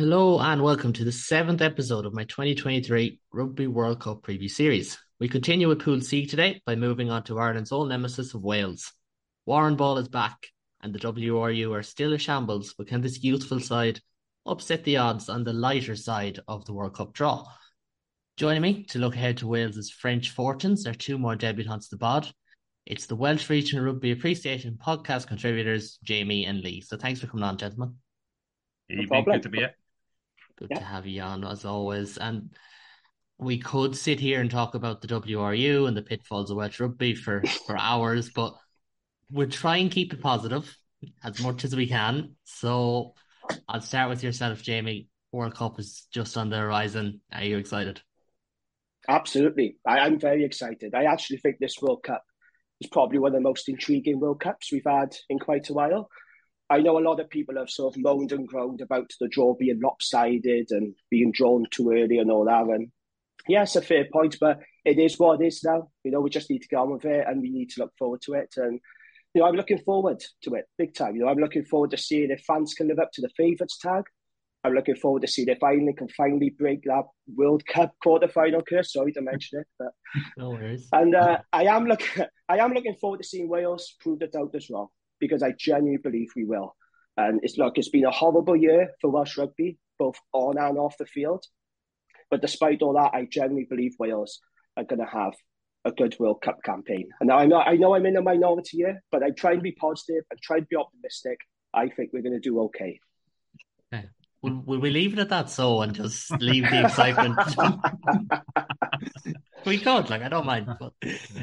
Hello and welcome to the seventh episode of my 2023 Rugby World Cup preview series. We continue with Pool C today by moving on to Ireland's old nemesis of Wales. Warren Ball is back and the WRU are still a shambles, but can this youthful side upset the odds on the lighter side of the World Cup draw? Joining me to look ahead to Wales's French fortunes are two more debutantes to the bod. It's the Welsh Regional Rugby Appreciation podcast contributors, Jamie and Lee. So thanks for coming on, gentlemen. Evening, good to be here. Good yeah. to have you on as always. And we could sit here and talk about the WRU and the pitfalls of Welsh rugby for, for hours, but we'll try and keep it positive as much as we can. So I'll start with yourself, Jamie. World Cup is just on the horizon. Are you excited? Absolutely. I, am very excited. I actually think this World Cup is probably one of the most intriguing World Cups we've had in quite a while. I know a lot of people have sort of moaned and groaned about the draw being lopsided and being drawn too early and all that. And yes, a fair point, but it is what it is now. You know, we just need to get on with it and we need to look forward to it. And, you know, I'm looking forward to it big time. You know, I'm looking forward to seeing if fans can live up to the favourites tag. I'm looking forward to seeing if Ireland can finally break that World Cup quarter-final curse. Sorry to mention it, but no worries. And uh, I am looking, I am looking forward to seeing Wales prove the doubters wrong because I genuinely believe we will. And it's like it's been a horrible year for Welsh rugby, both on and off the field. But despite all that, I genuinely believe Wales are going to have a good World Cup campaign. And I know I know I'm in a minority here, but I try and be positive and try and be optimistic. I think we're going to do okay. okay. Will, will we leave it at that so and just leave the excitement? we could, like I don't mind. But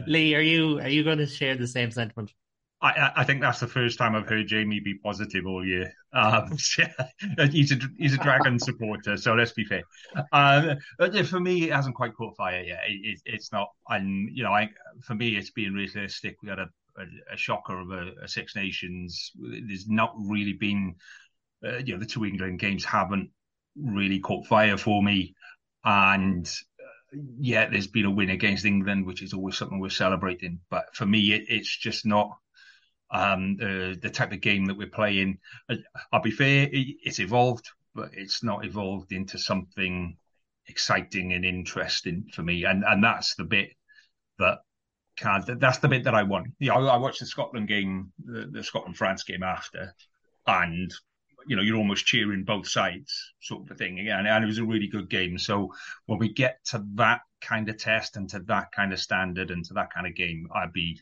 Lee, are you are you going to share the same sentiment? I, I, think that's the first time I've heard Jamie be positive all year. Um, he's a he's a Dragon supporter, so let's be fair. Um, but for me, it hasn't quite caught fire yet. It, it, it's not, and you know, I, for me, it's being realistic. We had a, a, a shocker of a, a, Six Nations. There's not really been, uh, you know, the two England games haven't really caught fire for me, and uh, yeah, there's been a win against England, which is always something we're celebrating. But for me, it, it's just not um, the the type of game that we're playing. Uh, I'll be fair, it's evolved, but it's not evolved into something exciting and interesting for me. And and that's the bit that can that's the bit that I want. Yeah, I, I watched the Scotland game, the, the Scotland France game after, and you know you're almost cheering both sides, sort of a thing. Again, and it was a really good game. So when we get to that kind of test and to that kind of standard and to that kind of game, I'd be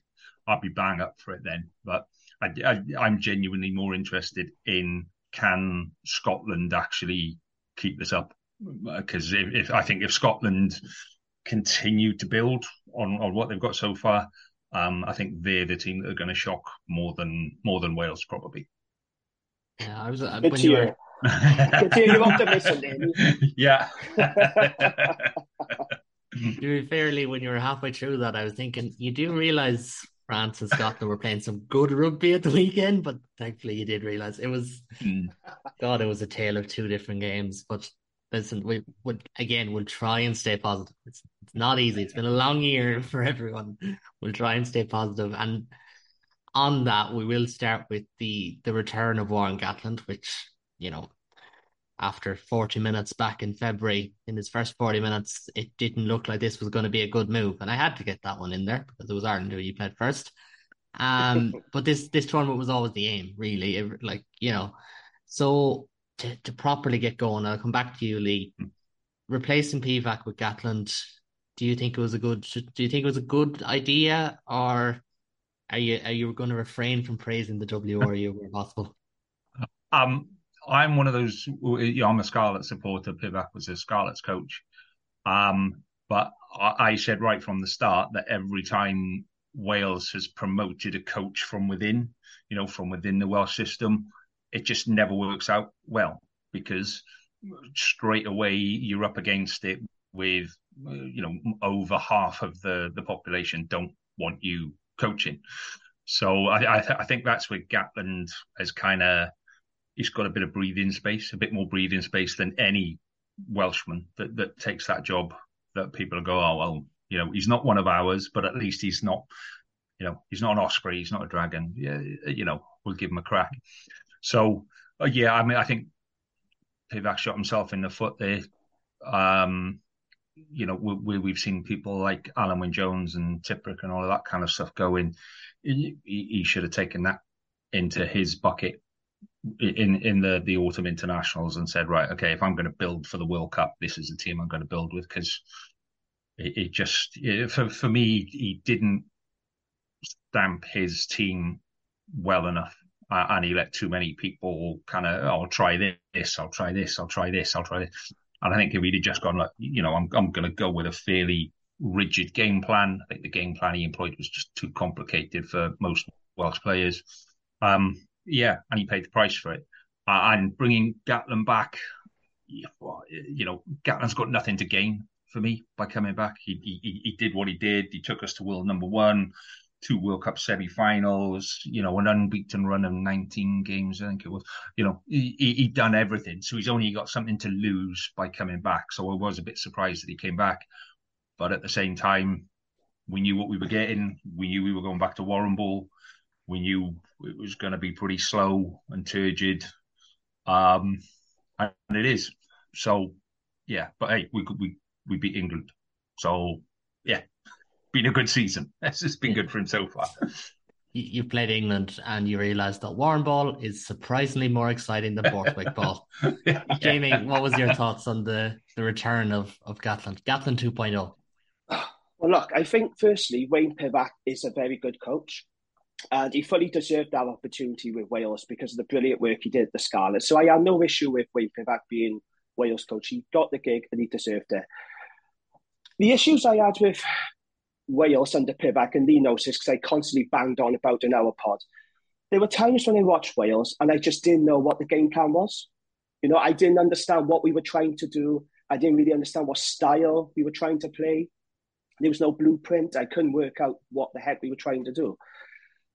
I'd be bang up for it then. But I, am genuinely more interested in can Scotland actually keep this up? Because if, if, I think if Scotland continue to build on, on what they've got so far, Um, I think they're the team that are going to shock more than more than Wales probably. Yeah, I was. Uh, Good when to you were, Good to hear you're optimistic, Danny. yeah. to be fairly, when you were halfway through that, I was thinking you do realize France and Scotland were playing some good rugby at the weekend, but thankfully you did realize it was. Mm. God, it was a tale of two different games. But listen, we would again, we'll try and stay positive. It's, it's not easy. It's been a long year for everyone. We'll try and stay positive. And on that, we will start with the the return of Warren Gatland, which you know, after 40 minutes back in February, in his first 40 minutes, it didn't look like this was going to be a good move. And I had to get that one in there because it was Ireland who you played first. Um, but this this tournament was always the aim, really. It, like, you know, so to, to properly get going, I'll come back to you, Lee. Replacing Pivac with Gatland, do you think it was a good do you think it was a good idea or are you are you going to refrain from praising the WRU where possible? Um, I'm one of those. You know, I'm a Scarlet supporter. Pivac was a Scarlet's coach, um, but I, I said right from the start that every time Wales has promoted a coach from within, you know, from within the Welsh system, it just never works out well because straight away you're up against it with, you know, over half of the the population don't want you coaching. So I, I, th- I think that's where Gatland has kind of he's got a bit of breathing space, a bit more breathing space than any Welshman that, that takes that job. That people go, oh well, you know, he's not one of ours, but at least he's not, you know, he's not an osprey, he's not a dragon. Yeah, you know, we'll give him a crack. So uh, yeah, I mean, I think Pivac shot himself in the foot there. Um, you know, we, we've seen people like Alun Wyn Jones and Tipuric and all of that kind of stuff going. He, he should have taken that into his bucket in in the the autumn internationals and said, right, okay, if I'm going to build for the World Cup, this is the team I'm going to build with because it, it, just it, for for me he didn't stamp his team well enough. Uh, and he let too many people kind of, oh, I'll try this, I'll try this, I'll try this, I'll try this. And I think if he'd just gone, like, you know, I'm I'm going to go with a fairly rigid game plan. I think the game plan he employed was just too complicated for most Welsh players. Um, yeah, and he paid the price for it. Uh, and bringing Gatland back, you know, Gatland's got nothing to gain for me by coming back. He, he he did what he did. He took us to world number one, two World Cup semi-finals. You know, an unbeaten run of 19 games. I think it was. You know, he he done everything. So he's only got something to lose by coming back. So I was a bit surprised that he came back, but at the same time, we knew what we were getting. We knew we were going back to Warrenball we knew it was going to be pretty slow and turgid, um, and it is. So, yeah, but hey, we we we beat England, so yeah, been a good season. It's just been good for him so far. You played England and you realised that Warren ball is surprisingly more exciting than Borthwick ball. yeah. Jamie, what was your thoughts on the, the return of, of Gatland? Gatland 2.0. Well, look, I think firstly, Wayne Pivac is a very good coach and he fully deserved that opportunity with Wales because of the brilliant work he did at the Scarlet. So I have no issue with Wayne Pivac being Wales coach. He got the gig and he deserved it. The issues I had with Wales under Pivac, and Lee this because I constantly banged on about in our pod. There were times when I watched Wales and I just didn't know what the game plan was. You know, I didn't understand what we were trying to do. I didn't really understand what style we were trying to play. There was no blueprint. I couldn't work out what the heck we were trying to do.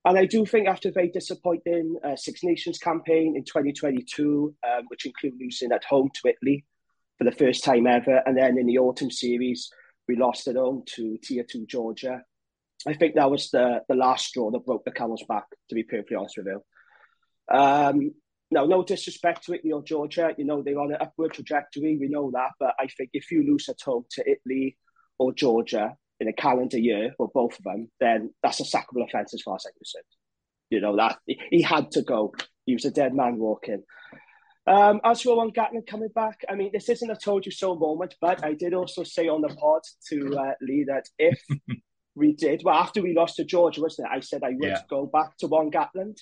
And I do think after a very disappointing uh, Six Nations campaign in 2022, um, which included losing at home to Italy for the first time ever, and then in the autumn series, we lost at home to Tier 2 Georgia. I think that was the, the last straw that broke the camel's back, to be perfectly honest with you. Um, now, no disrespect to Italy or Georgia, you know, they're on an upward trajectory, we know that, but I think if you lose at home to Italy or Georgia, in a calendar year for both of them, then that's a sackable offence as far as I'm concerned. You know that he had to go. He was a dead man walking. Um, as for Warren Gatland coming back, I mean, this isn't a told you so moment, but I did also say on the pod to uh, Lee that if we did, well, after we lost to Georgia, wasn't it? I said I would yeah. go back to Warren Gatland.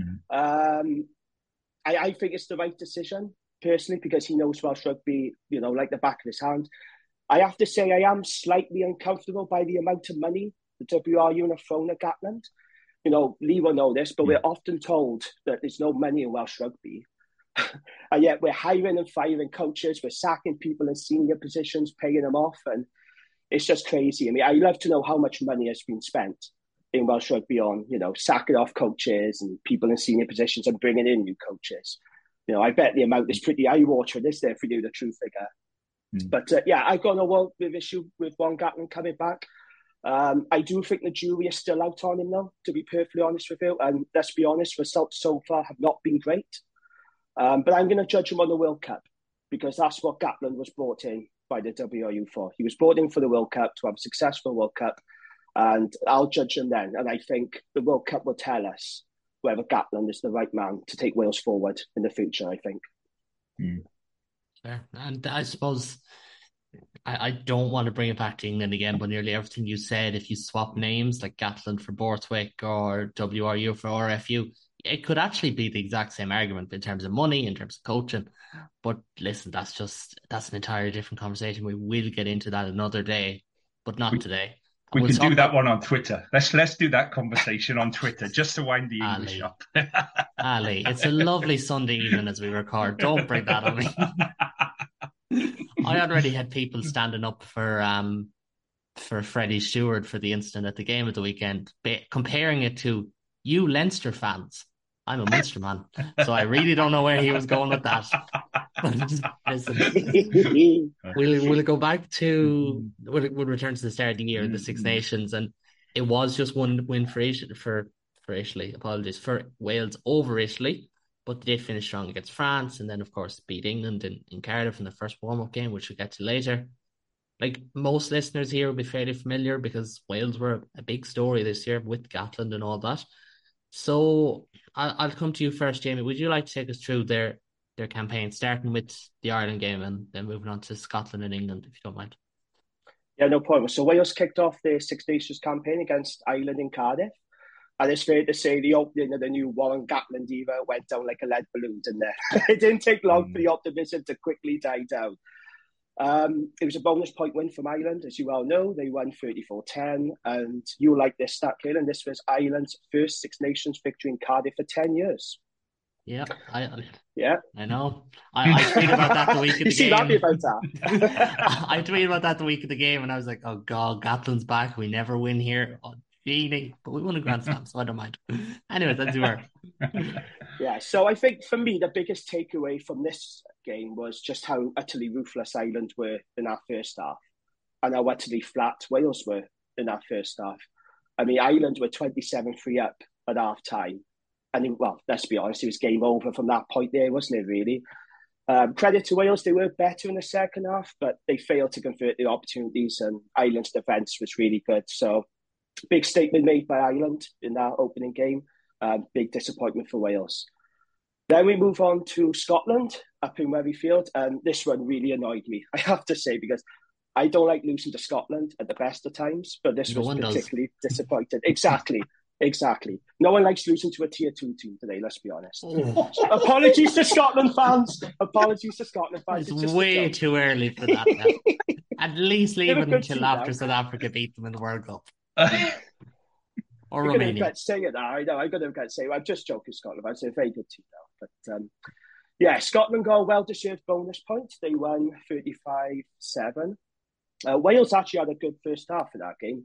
Mm-hmm. Um, I, I think it's the right decision personally because he knows Welsh rugby, you know, like the back of his hand. I have to say, I am slightly uncomfortable by the amount of money the WRU and a thrown at Gatland. You know, Lee will know this, but we're often told that there's no money in Welsh rugby. and yet we're hiring and firing coaches, we're sacking people in senior positions, paying them off, and it's just crazy. I mean, I'd love to know how much money has been spent in Welsh rugby on, you know, sacking off coaches and people in senior positions and bringing in new coaches. You know, I bet the amount is pretty eye-watering, is there, for you, the true figure? Mm. But uh, yeah, I've got no with issue with Warren Gatland coming back. Um, I do think the jury is still out on him, though, to be perfectly honest with you. And let's be honest, results so far have not been great. Um, but I'm going to judge him on the World Cup because that's what Gatland was brought in by the WRU for. He was brought in for the World Cup to have a successful World Cup, and I'll judge him then. And I think the World Cup will tell us whether Gatland is the right man to take Wales forward in the future. I think. Mm. Fair. And I suppose I, I don't want to bring it back to England again, but nearly everything you said, if you swap names like Gatland for Borthwick or WRU for RFU, it could actually be the exact same argument in terms of money, in terms of coaching. But listen, that's just that's an entirely different conversation. We will get into that another day, but not we, today. We we'll can do that one on Twitter. Let's let's do that conversation on Twitter just to wind the English up. Ali, it's a lovely Sunday evening as we record. Don't bring that on me. I already had people standing up for um for Freddie Steward for the incident at the game of the weekend, comparing it to you Leinster fans I'm a Munster man, so I really don't know where he was going with that. listen, we'll we'll go back to we'll, we'll return to the start of the year, the Six mm-hmm. Nations, and it was just one win for Italy, for for Italy. Apologies for Wales over Italy, but they did finish strong against France, and then of course beat England in, in Cardiff in the first warm up game, which we'll get to later. Like most listeners here will be fairly familiar because Wales were a big story this year with Gatland and all that. So I'll, I'll come to you first, Jamie. Would you like to take us through their their campaign, starting with the Ireland game and then moving on to Scotland and England, if you don't mind? Yeah, no problem. So Wales kicked off the Six Nations campaign against Ireland in Cardiff. And it's fair to say the opening of the new Warren Gatland era went down like a lead balloon, didn't it? it didn't take long mm. for the optimism to quickly die down. Um, it was a bonus point win from Ireland, as you well know. They won 34 10. And you like this stat, and This was Ireland's first Six Nations victory in Cardiff for 10 years. Yeah, I, yeah, I know. I, I tweeted about that the week of the you game. happy about that? I tweeted about that the week of the game, and I was like, "Oh God, Gatland's back. We never win here." Oh, Genie, but we won a Grand Slam, so I don't mind. Anyway, that's your. yeah, so I think for me, the biggest takeaway from this game was just how utterly ruthless Ireland were in our first half and how utterly flat Wales were in our first half. I mean, Ireland were 27 3 up at half time. And well, let's be honest, it was game over from that point there, wasn't it, really? Um, credit to Wales, they were better in the second half, but they failed to convert the opportunities, and Ireland's defence was really good. So, big statement made by Ireland in that opening game. Um, big disappointment for Wales. Then we move on to Scotland up in Murrayfield, and this one really annoyed me, I have to say, because I don't like losing to Scotland at the best of times, but this no was particularly does. disappointed. Exactly, exactly. No one likes losing to a tier two team today. Let's be honest. Oh. Apologies to Scotland fans. Apologies to Scotland fans. It's, it's way too early for that. At least leave it until after now. South Africa beat them in the World Cup. or You're Romania. Going to regret saying it now. I know. I'm going to regret saying. I'm just joking, Scotland. I'd say a very good team now. But um, yeah, Scotland got a well deserved bonus point. They won 35 7. Uh, Wales actually had a good first half in that game.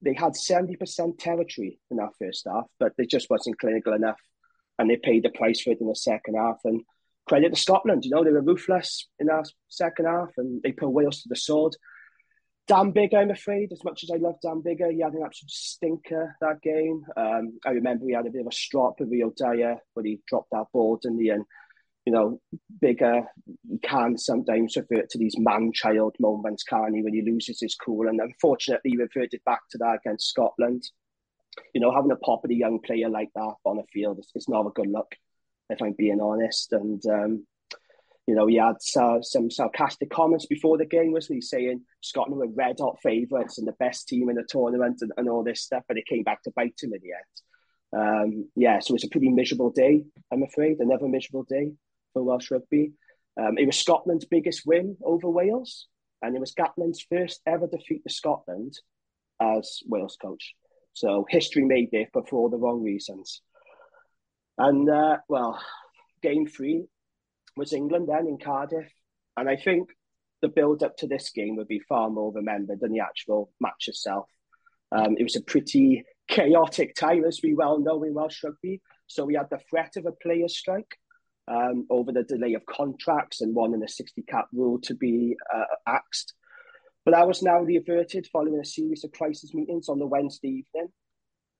They had 70% territory in that first half, but they just wasn't clinical enough. And they paid the price for it in the second half. And credit to Scotland, you know, they were ruthless in that second half and they put Wales to the sword. Dan Biggar, I'm afraid, as much as I love Dan Biggar, he had an absolute stinker that game. Um, I remember we had a bit of a strop with Rio Dyer when he dropped that board in the end. You know, Biggar he can sometimes revert to these man-child moments, can't he, when he loses his cool. And unfortunately, he reverted back to that against Scotland. You know, having a pop at a young player like that on the field is not a good look, if I'm being honest. And um, you know, he had uh, some sarcastic comments before the game, wasn't he? Saying Scotland were red hot favourites and the best team in the tournament and, and, all this stuff, but it came back to bite him in the end. Um, yeah, so it was a pretty miserable day, I'm afraid, another miserable day for Welsh rugby. Um, it was Scotland's biggest win over Wales, and it was Gatland's first ever defeat to Scotland as Wales coach. So history made there, but for all the wrong reasons. And uh, well, game three was England then in Cardiff. And I think the build up to this game would be far more remembered than the actual match itself. Um, it was a pretty chaotic time, as we well know in Welsh rugby. So we had the threat of a players' strike um, over the delay of contracts and one in a 60 cap rule to be uh, axed. But that was now reverted following a series of crisis meetings on the Wednesday evening.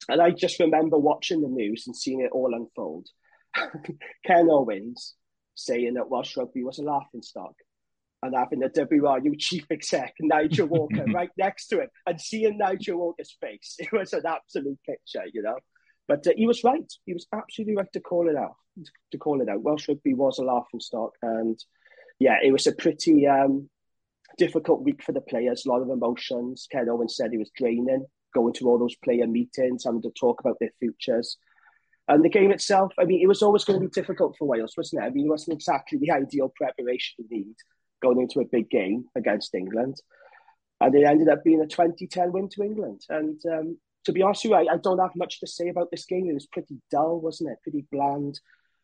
And I just remember watching the news and seeing it all unfold. Ken Owens saying that Welsh rugby was a laughing stock and having the WRU chief exec, Nigel Walker, right next to him and seeing Nigel Walker's face. It was an absolute picture, you know. But uh, he was right. He was absolutely right to call it out. To call it out. Welsh rugby was a laughing stock. And yeah, it was a pretty um, difficult week for the players, a lot of emotions. Ken Owen said he was draining, going to all those player meetings, having to talk about their futures. And the game itself, I mean, it was always going to be difficult for Wales, wasn't it? I mean, it wasn't exactly the ideal preparation you need going into a big game against England. And it ended up being a 2010 win to England. And um, to be honest with you, I, I, don't have much to say about this game. It was pretty dull, wasn't it? Pretty bland.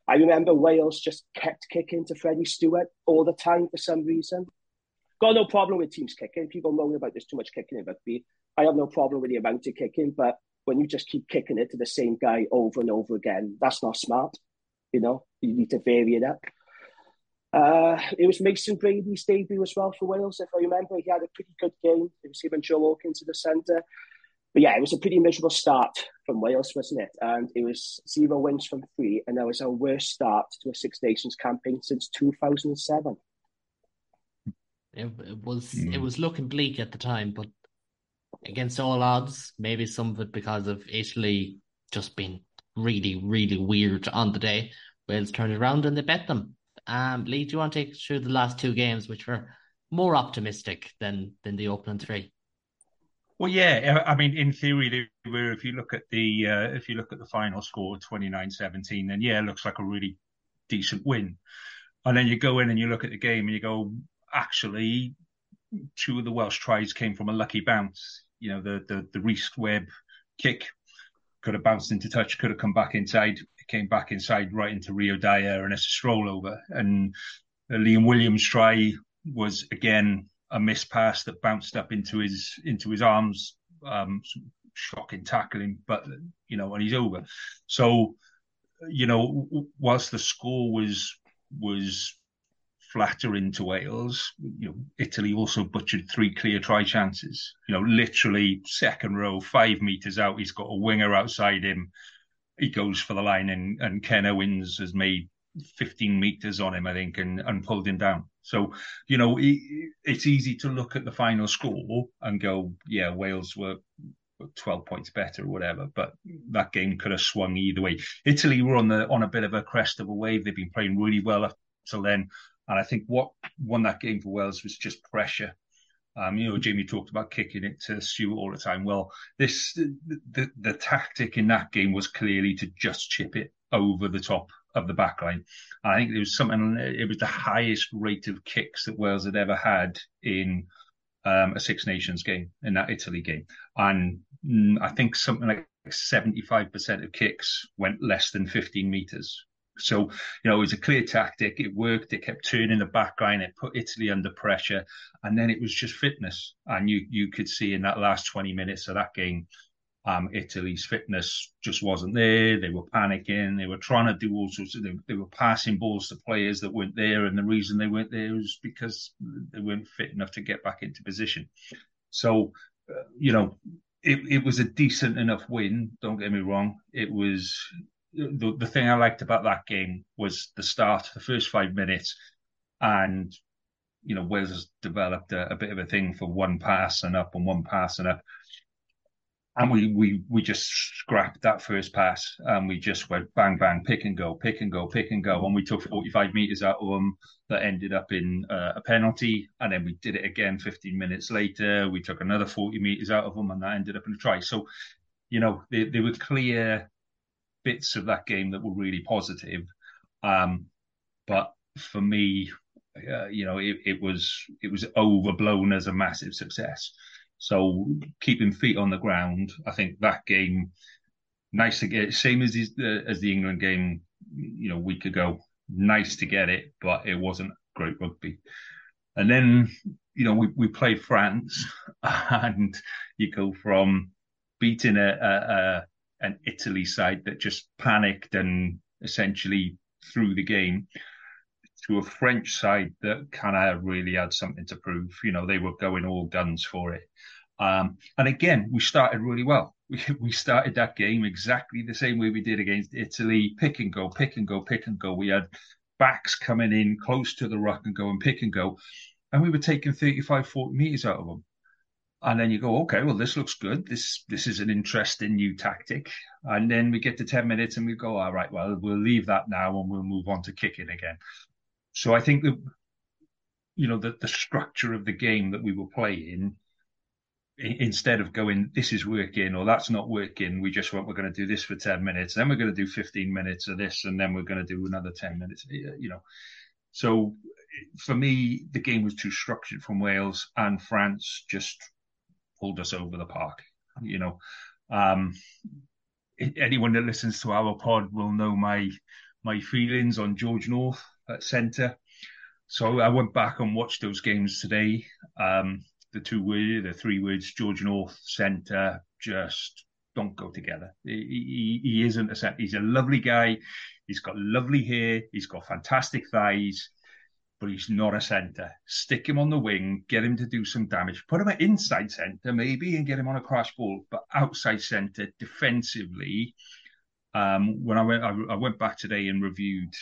I remember Wales just kept kicking to Freddie Steward all the time for some reason. Got no problem with teams kicking. People moan about there's too much kicking in rugby. I have no problem with the amount of kicking, but when you just keep kicking it to the same guy over and over again, that's not smart. You know, you need to vary it up. Uh, it was Mason Grady's debut as well for Wales. If I remember, he had a pretty good game. It was him and Joe Hawkins in the centre. But yeah, it was a pretty miserable start from Wales, wasn't it? And it was zero wins from three, and that was our worst start to a Six Nations campaign since 2007. It, it was mm. it was looking bleak at the time, but against all odds, maybe some of it because of Italy just being really, really weird on the day. Wales turned around and they bet them. Um, Lee, do you want to take through the last two games, which were more optimistic than than the opening three? Well, yeah, I mean, in theory, they were. If you look at the uh, if you look at the final score, 29-17, then yeah, it looks like a really decent win. And then you go in and you look at the game and you go, actually, two of the Welsh tries came from a lucky bounce. You know, the the the Rhys Webb kick could have bounced into touch, could have come back inside came back inside right into Rio Dyer and it's a stroll over. And Liam Williams' try was again a miss pass that bounced up into his into his arms. Um, shocking tackling, but you know, and he's over. So, you know, whilst the score was was flattering to Wales, you know, Italy also butchered three clear try chances. You know, literally second row, five meters out, he's got a winger outside him he goes for the line, and and Ken Owens has made 15 meters on him, I think, and, and pulled him down. So, you know, it's easy to look at the final score and go, yeah, Wales were 12 points better or whatever, but that game could have swung either way. Italy were on the on a bit of a crest of a wave. They've been playing really well up till then. And I think what won that game for Wales was just pressure. Um, you know, Jamie talked about kicking it to Steward all the time. Well, this the, the, tactic in that game was clearly to just chip it over the top of the back backline. I think it was something. It was the highest rate of kicks that Wales had ever had in um, a Six Nations game in that Italy game, and mm, I think something like seventy-five percent of kicks went less than fifteen meters, so, you know, it was a clear tactic. It worked. It kept turning the back line. It put Italy under pressure. And then it was just fitness. And you you could see in that last 20 minutes of that game, um, Italy's fitness just wasn't there. They were panicking. They were trying to do all sorts of. They, they were passing balls to players that weren't there, and the reason they weren't there was because they weren't fit enough to get back into position. So, uh, you know, it, it was a decent enough win. Don't get me wrong. It was the, the thing I liked about that game was the start, the first five minutes, and you know Wales has developed a, a, bit of a thing for one pass and up and one pass and up, and we we we just scrapped that first pass and we just went bang bang pick and go pick and go pick and go. And we took 45 meters out of them that ended up in uh, a penalty. And then we did it again 15 minutes later. We took another 40 meters out of them and that ended up in a try. So you know they, they were clear bits of that game that were really positive. Um, but for me, uh, you know, it, it, was it was overblown as a massive success. So keeping feet on the ground, I think that game, nice to get, same as the, as the England game, you know, week ago. Nice to get it, but it wasn't great rugby. And then, you know, we, we play France and you go from beating a, a an Italy side that just panicked and essentially threw the game to a French side that kind of really had something to prove. You know, they were going all guns for it. Um, and again, we started really well. We, we started that game exactly the same way we did against Italy pick and go, pick and go, pick and go. We had backs coming in close to the ruck and go and pick and go. And we were taking 35, 40 meters out of them. And then you go, okay, well, this looks good. This this is an interesting new tactic. And then we get to 10 minutes and we go, all right, well, we'll leave that now and we'll move on to kicking again. So I think that, you know, the, the structure of the game that we were playing instead of going, this is working or that's not working, we just went, we're going to do this for 10 minutes, then we're going to do 15 minutes of this, and then we're going to do another 10 minutes, you know. So for me, the game was too structured from Wales, and France just pulled us over the park, you know. Um, anyone that listens to our pod will know my my feelings on George North at centre. So I went back and watched those games today. Um, the two words, the three words, George North centre, just don't go together. He, he, he isn't a centre. He's a lovely guy. He's got lovely hair. He's got fantastic thighs, but he's not a centre. Stick him on the wing, get him to do some damage. Put him at inside centre maybe and get him on a cross ball, but outside centre defensively. Um, when I went, I, I went back today and reviewed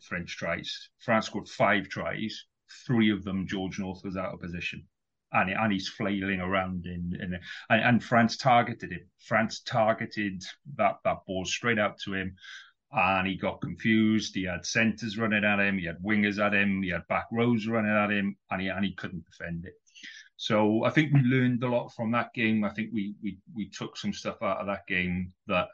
French tries. France scored five tries. Three of them, George North was out of position and, and he's flailing around in, in and, and, France targeted him. France targeted that that ball straight out to him, and he got confused. He had centres running at him, he had wingers at him, he had back rows running at him, and he and he couldn't defend it. So I think we learned a lot from that game. I think we we we took some stuff out of that game that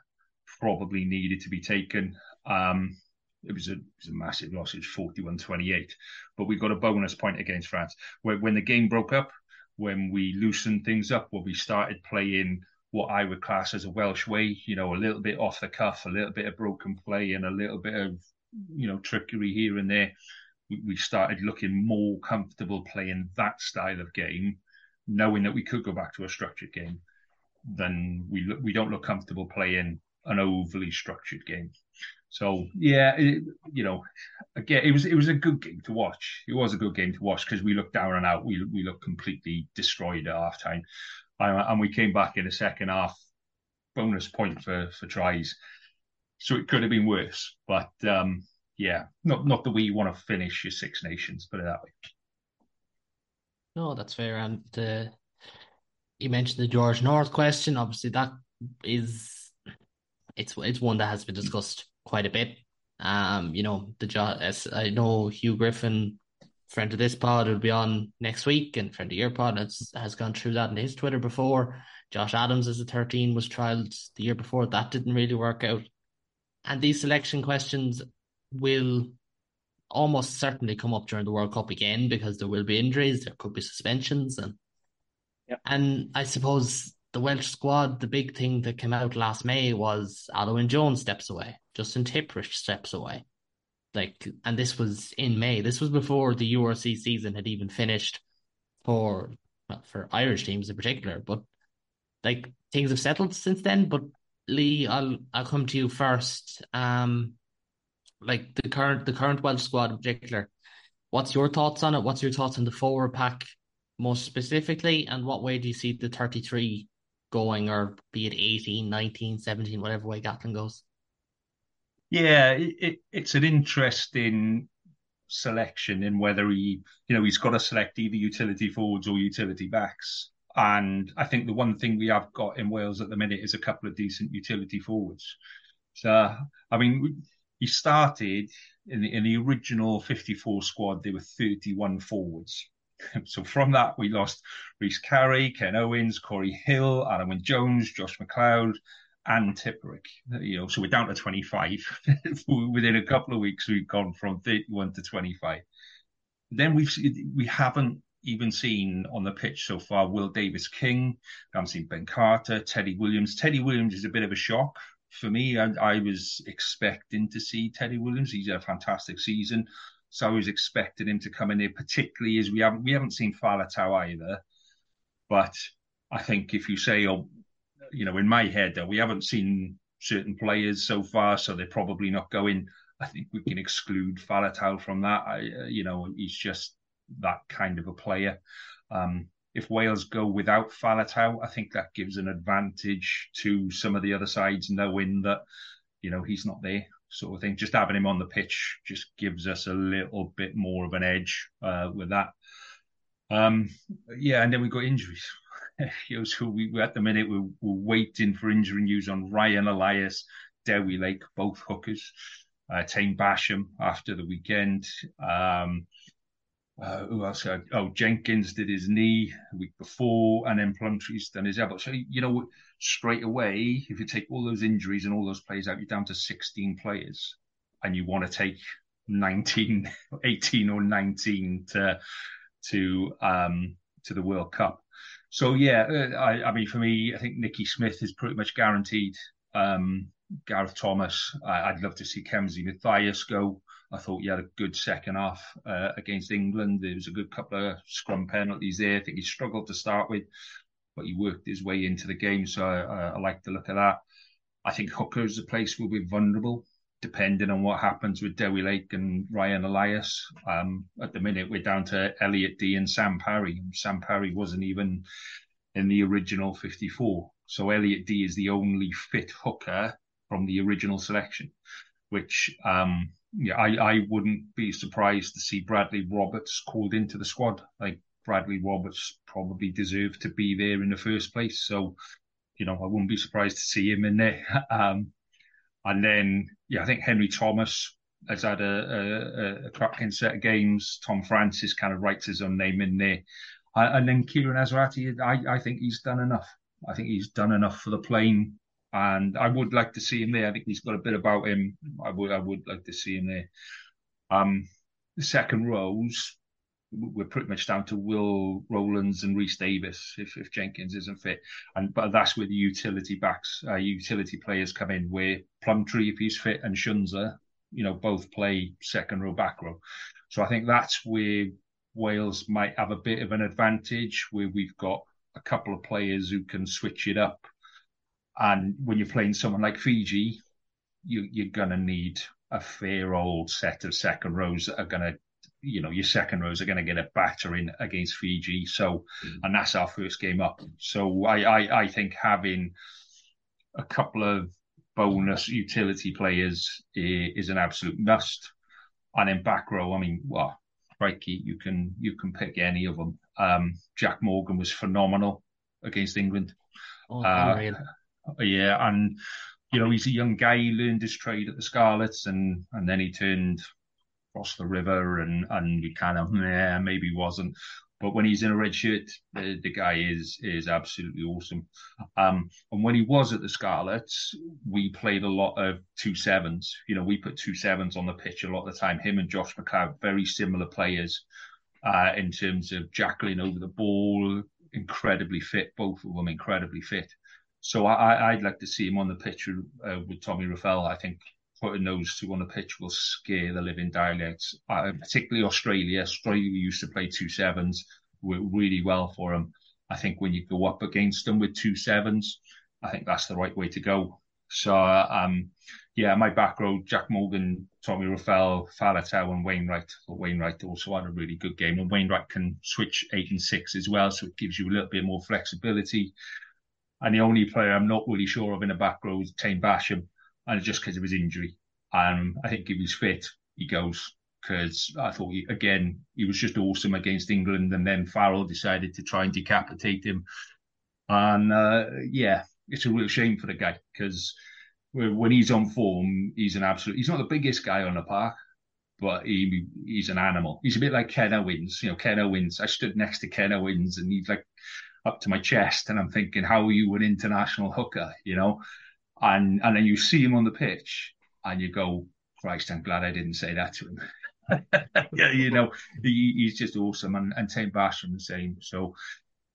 probably needed to be taken. Um, it was a, it was a massive loss. It was 41-28. But we got a bonus point against France. When, when the game broke up, when we loosened things up, when we started playing what I would class as a Welsh way, you know, a little bit off the cuff, a little bit of broken play, and a little bit of, you know, trickery here and there. We, started looking more comfortable playing that style of game, knowing that we could go back to a structured game. Then we look, we don't look comfortable playing an overly structured game. So yeah, it, you know, again, it was it was a good game to watch. It was a good game to watch because we looked down and out. We we looked completely destroyed at half time, and we came back in the second half. Bonus point for for tries, so it could have been worse. But um, yeah, not not the way you want to finish your Six Nations, put it that way. No, that's fair. And uh, you mentioned the George North question. Obviously, that is it's it's one that has been discussed quite a bit. Um, you know, the as I know Hugh Griffin, friend of this pod, will be on next week, and friend of your pod has, has gone through that in his Twitter before. Josh Adams as a 13 was trialed the year before. That didn't really work out. And these selection questions will almost certainly come up during the World Cup again because there will be injuries, there could be suspensions, and yep. and I suppose the Welsh squad, the big thing that came out last May was Alun Jones steps away, Justin Tipuric steps away. Like, and this was in May. This was before the URC season had even finished for well, for Irish teams in particular. But like things have settled since then. But Lee, I'll I'll come to you first. Um, like the current the current Welsh squad in particular. What's your thoughts on it? What's your thoughts on the forward pack most specifically, and what way do you see the thirty three going, or be it 18, 19, 17, whatever way Gatland goes? Yeah, it, it, it's an interesting selection in whether he, you know, he's got to select either utility forwards or utility backs. And I think the one thing we have got in Wales at the minute is a couple of decent utility forwards. So, I mean, he started in the, in the original 54 squad, there were 31 forwards. so from that, we lost Rhys Carré, Ken Owens, Corey Hill, Wyn Jones, Josh McLeod, and Tipuric. Uh, you know, so we're down to 25. Within a couple of weeks, we've gone from 31 to 25. Then we've we haven't even seen on the pitch so far Will Davies-King. I haven't seen Ben Carter, Teddy Williams. Teddy Williams is a bit of a shock for me. I, I was expecting to see Teddy Williams. He's had a fantastic season. So I was expecting him to come in here, particularly as we haven't we haven't seen Faletau either. But I think if you say, oh, you know, in my head, we haven't seen certain players so far, so they're probably not going. I think we can exclude Faletau from that. I, uh, you know, he's just that kind of a player. Um, if Wales go without Faletau, I think that gives an advantage to some of the other sides, knowing that you know he's not there, sort of thing. Just having him on the pitch just gives us a little bit more of an edge uh, with that. Um, yeah, and then we've got injuries. so we at the minute we're, we're, waiting for injury news on Ryan Elias, Dewi Lake, both hookers. Uh, Taine Basham after the weekend. Um, uh, who else? Oh, Jenkins did his knee a week before, and then Plumtree's done his elbow. So you know, straight away, if you take all those injuries and all those players out, you're down to 16 players, and you want to take 19, 18 or 19 to to um to the World Cup. So yeah, uh, I, I mean, for me, I think Nicky Smith is pretty much guaranteed. Um, Gareth Thomas, I, would love to see Kemsy Mathias go. I thought he had a good second half uh, against England. There was a good couple of scrum penalties there. I think he struggled to start with, but he worked his way into the game. So I, I like the look of that. I think Hooker is a place where we're vulnerable, depending on what happens with Dewi Lake and Ryan Elias. Um, at the minute, we're down to Elliot Dee and Sam Parry. Sam Parry wasn't even in the original 54. So Elliot Dee is the only fit hooker from the original selection, which um, yeah, I, I wouldn't be surprised to see Bradley Roberts called into the squad. Like Bradley Roberts probably deserved to be there in the first place. So, you know, I wouldn't be surprised to see him in there. Um, and then, yeah, I think Henry Thomas has had a, a, a cracking set of games. Tom Francis kind of writes his own name in there. And then Keiron Assiratti, I, I think he's done enough. I think he's done enough for the plane and I would like to see him there. I think he's got a bit about him. I would I would like to see him there. Um, the second rows, we're pretty much down to Will Rowlands and Rhys Davies if, if Jenkins isn't fit, and but that's where the utility backs, uh, utility players come in. Where Plumtree, if he's fit, and Tshiunza, you know, both play second row, back row. So I think that's where Wales might have a bit of an advantage, where we've got a couple of players who can switch it up and when you're playing someone like Fiji, you, you're going to need a fair old set of second rows that are going to, you know, your second rows are going to get a battering against Fiji. So, mm. and that's our first game up. So I, I, I think having a couple of bonus utility players is an absolute must. And in back row, I mean, well, crikey, you can you can pick any of them. Um, Jack Morgan was phenomenal against England. Oh, uh, yeah, and you know he's a young guy. He learned his trade at the Scarlets, and and then he turned across the river, and and we kind of yeah maybe wasn't. But when he's in a red shirt, the, the guy is is absolutely awesome. Um, and when he was at the Scarlets, we played a lot of two sevens. You know, we put two sevens on the pitch a lot of the time. Him and Josh McLeod, very similar players uh, in terms of jackling over the ball, incredibly fit. Both of them incredibly fit. So I, I'd like to see him on the pitch uh, with Tommy Reffell. I think putting those two on the pitch will scare the living daylights, uh, particularly Australia. Australia used to play two sevens really well for them. I think when you go up against them with two sevens, I think that's the right way to go. So, um, yeah, my back row, Jack Morgan, Tommy Reffell, Faletau, and Wainwright. But Wainwright also had a really good game, and Wainwright can switch eight and six as well, so it gives you a little bit more flexibility. And the only player I'm not really sure of in the back row is Taine Basham, and just because of his injury. Um, I think if he's fit, he goes because I thought he, again he was just awesome against England, and then Farrell decided to try and decapitate him. And uh, yeah, it's a real shame for the guy because when he's on form, he's an absolute. He's not the biggest guy on the park, but he he's an animal. He's a bit like Ken Owens. You know, Ken Owens. I stood next to Ken Owens, and he's like up to my chest, and I'm thinking, how are you an international hooker? You know, and and then you see him on the pitch, and you go, Christ, I'm glad I didn't say that to him. yeah, you know, he, he's just awesome, and and Taine Basham the same. So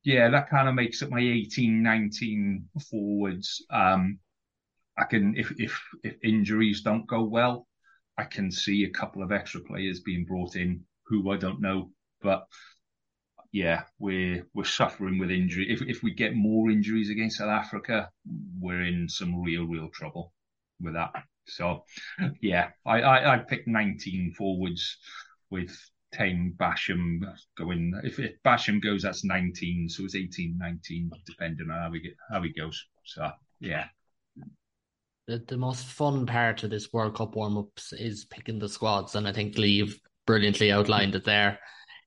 yeah, that kind of makes up my 18, 19 forwards. Um, I can if if if injuries don't go well, I can see a couple of extra players being brought in who I don't know, but yeah, we're we're suffering with injury. If if we get more injuries against South Africa, we're in some real real trouble with that. So yeah, I I, I picked 19 forwards with Taine Basham going. If, if Basham goes, that's 19, so it's 18, 19, depending on how we get how he goes. So yeah, the, the most fun part of this World Cup warm ups is picking the squads, and I think Lee brilliantly outlined it there.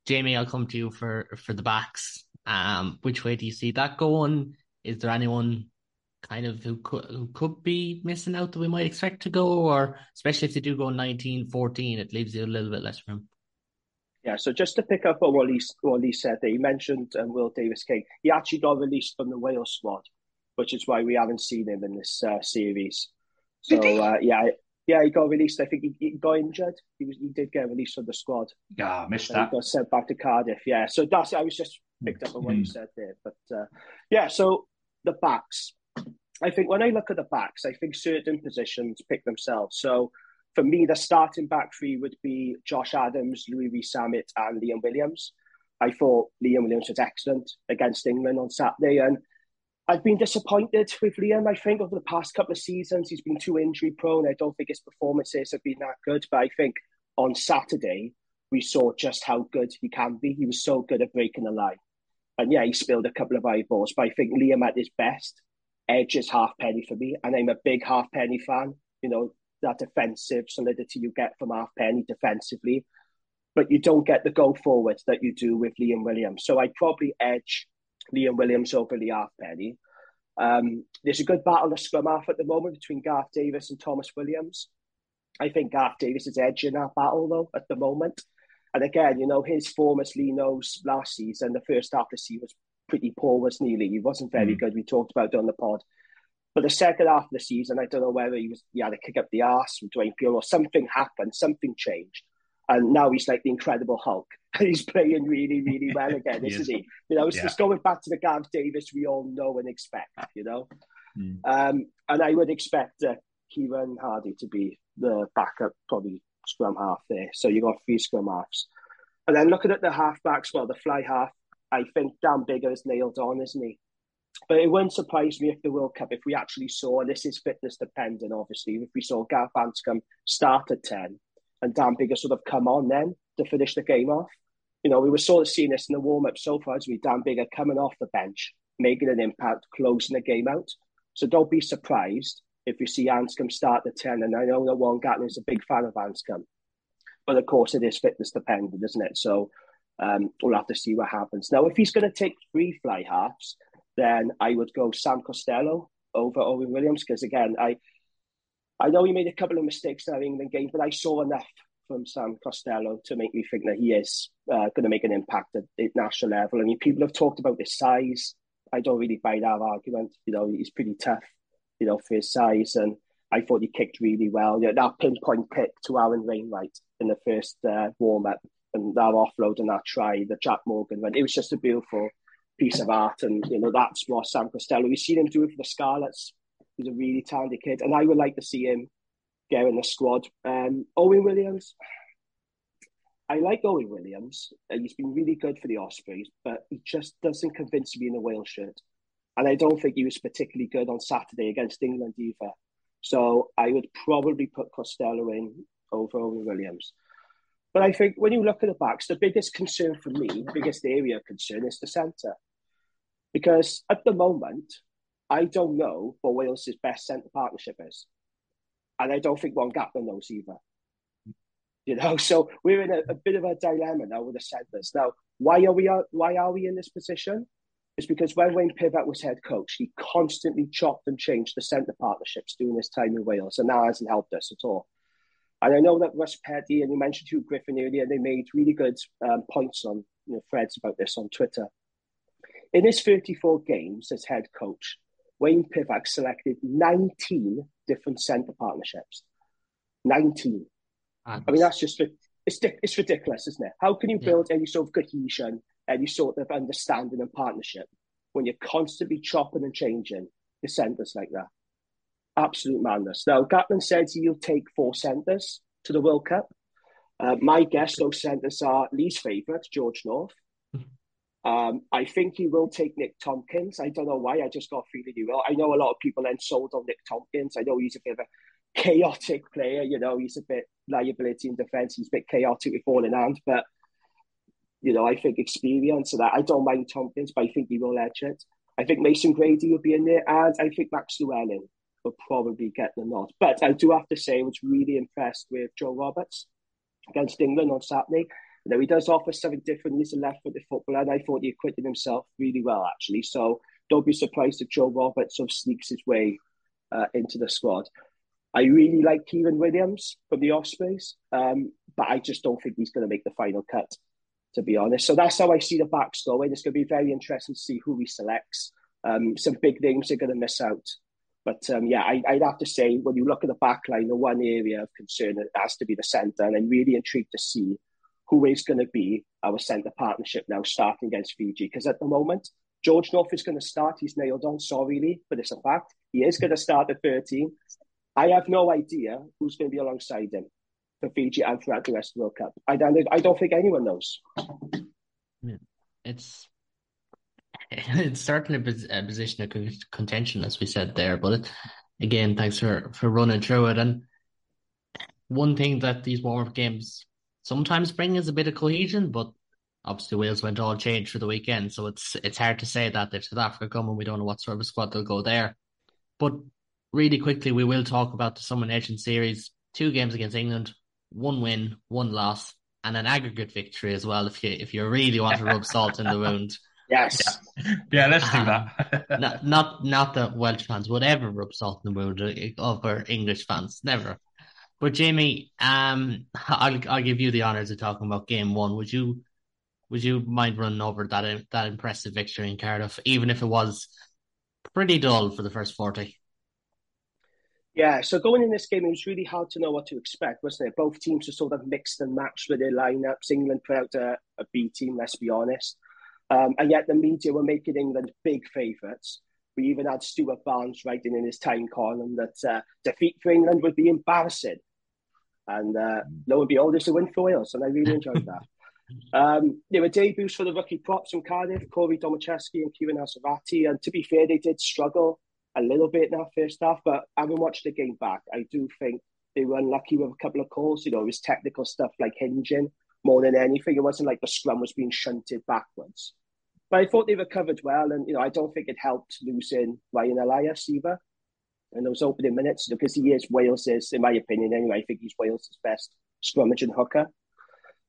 Jamie, I'll come to you for for the backs. Um, which way do you see that going? Is there anyone kind of who could who could be missing out that we might expect to go, or especially if they do go 19, 14, it leaves you a little bit less room. Yeah, so just to pick up on what Lee, what Lee said there, he mentioned um, Will Davies-King. He actually got released from the Wales squad which is why we haven't seen him in this uh, series. So uh, yeah, yeah, he got released. I think he, he, got injured. He was he did get released from the squad. Yeah, I missed that. He got sent back to Cardiff. Yeah, so that's I was just picked up on what you said there. But uh, yeah, so the backs. I think when I look at the backs, I think certain positions pick themselves. So for me, the starting back three would be Josh Adams, Louis Rees-Zammit, and Liam Williams. I thought Liam Williams was excellent against England on Saturday, and I've been disappointed with Liam. I think over the past couple of seasons, he's been too injury prone. I don't think his performances have been that good. But I think on Saturday, we saw just how good he can be. He was so good at breaking the line. And yeah, he spilled a couple of high balls. But I think Liam at his best, edge is Halfpenny for me. And I'm a big Halfpenny fan. You know, that defensive solidity you get from Halfpenny defensively. But you don't get the go forward that you do with Liam Williams. So I'd probably edge Liam Williams over Leigh Halfpenny. Um, there's a good battle of scrum half at the moment between Gareth Davies and Tomos Williams. I think Gareth Davies is edging that battle though at the moment. And again, you know, his form as Lee knows last season, the first half of the season was pretty poor, was nearly. he, wasn't very mm. good. We talked about it on the pod. But the second half of the season, I don't know whether he was he had to kick up the arse from Dwayne Peel or something happened, something changed. And now he's like the Incredible Hulk. he's playing really, really well again, isn't is. he? You know, it's yeah. just going back to the Gareth Davies we all know and expect, you know. Mm. Um, and I would expect uh, Kieran Hardy to be the backup, probably scrum half there. So you've got three scrum halves. And then looking at the halfbacks, well, the fly half, I think Dan Biggar is nailed on, isn't he? But it wouldn't surprise me if the World Cup, if we actually saw, and this is fitness dependent, obviously, if we saw Gareth Anscombe start at 10 and Dan Biggar sort of come on then to finish the game off you know, we were sort of seeing this in the warm up so far as we Dan Biggar coming off the bench, making an impact, closing the game out. So don't be surprised if you see Anscombe start the 10. And I know that Warren Gatland is a big fan of Anscombe. But of course, it is fitness dependent, isn't it? So um, we'll have to see what happens. Now, if he's going to take three fly halves, then I would go Sam Costelow over Owen Williams because, again, I I know he made a couple of mistakes in that England game, but I saw enough from Sam Costelow to make me think that he is uh, going to make an impact at, at national level. I mean, people have talked about his size. I don't really buy that argument. You know, he's pretty tough, you know, for his size. And I thought he kicked really well. You know, that pinpoint kick to Aaron Wainwright in the first uh, warm up and that offload and that try, the Jack Morgan run, it was just a beautiful piece of art. And, you know, that's what Sam Costelow, we've seen him do it for the Scarlets. He's a really talented kid. And I would like to see him get in the squad. Um, Owen Williams, I like Owen Williams. He's been really good for the Ospreys, but he just doesn't convince me in a Wales shirt. And I don't think he was particularly good on Saturday against England either. So I would probably put Costelow in over Owen Williams. But I think when you look at the backs, the biggest concern for me, biggest area of concern is the centre. Because at the moment, I don't know what Wales' best centre partnership is and I don't think Warren Gatland knows either. You know, so we're in a, a, bit of a dilemma now with the centres. Now, why are we why are we in this position? It's because when Wayne Pivac was head coach, he constantly chopped and changed the centre partnerships during his time in Wales, and that hasn't helped us at all. And I know that Russ Petty and you mentioned Hugh Griffin earlier, they made really good um, points on you know, threads about this on Twitter. In his 34 games as head coach, Wayne Pivac selected 19 different centre partnerships. 19. I mean, that's just it's it's ridiculous, isn't it? How can you build yeah. any sort of cohesion, any sort of understanding and partnership when you're constantly chopping and changing the centres like that? Absolute madness. Now, Gatland says he'll take four centres to the World Cup. Uh, my guess, those centres are Lee's favourite, George North. Um, I think he will take Nick Tompkins. I don't know why. I just got a feeling he will. I know a lot of people then sold on Nick Tompkins. I know he's a bit of a chaotic player. You know, he's a bit liability in defence. He's a bit chaotic with ball in hand. But, you know, I think experience and that. I don't mind Tompkins, but I think he will edge it. I think Mason Grady will be in there. And I think Max Llewellyn will probably get the nod. But I do have to say, I was really impressed with Joe Roberts against England on Saturday. You he does offer something different. He's a left-footed footballer, and I thought he acquitted himself really well, actually. So don't be surprised if Joe Roberts sort of sneaks his way uh, into the squad. I really like Keiran Williams from the Ospreys, um, but I just don't think he's going to make the final cut, to be honest. So that's how I see the backs going. It's going to be very interesting to see who he selects. Um, some big names are going to miss out. But um, yeah, I, would have to say, when you look at the back line, the one area of concern has to be the centre. And I'm really intrigued to see who is going to be our centre partnership now starting against Fiji. Because at the moment, George North is going to start. He's nailed on, sorry, Lee, but it's a fact. He is going to start at 13. I have no idea who's going to be alongside him for Fiji and throughout the rest of the World Cup. I don't, I don't think anyone knows. It's it's certainly a position of contention, as we said there. But again, thanks for, for running through it. And one thing that these warm games sometimes bring is a bit of cohesion, but obviously Wales went all change for the weekend, so it's it's hard to say that if South Africa come and we don't know what sort of squad they'll go there. But really quickly, we will talk about the Summer Nation series. Two games against England, one win, one loss, and an aggregate victory as well. If you if you really want to rub salt in the wound. Yes. Yeah, yeah let's do that. not not not that Welsh fans would ever rub salt in the wound of our English fans. Never. But Jamie, um, I'll I'll give you the honours of talking about game one. Would you would you mind running over that that impressive victory in Cardiff, even if it was pretty dull for the first forty? Yeah, so going in this game, it was really hard to know what to expect, wasn't it? Both teams were sort of mixed and matched with their lineups. England put out a, a B team, let's be honest. Um, and yet the media were making England big favourites. We even had Stuart Barnes writing in his time column that uh, defeat for England would be embarrassing. And uh, lo and behold, it's a win for Wales, and I really enjoyed that. Um, there were debuts for the rookie props from Cardiff, Corey Domachowski and Keiron Assiratti. And to be fair, they did struggle a little bit in that first half. But having watched the game back, I do think they were unlucky with a couple of calls. You know, it was technical stuff like hinging more than anything. It wasn't like the scrum was being shunted backwards. But I thought they recovered well, and you know I don't think it helped losing Ryan Elias either in those opening minutes because he is Wales's, in my opinion anyway. I think he's Wales's best scrummaging hooker.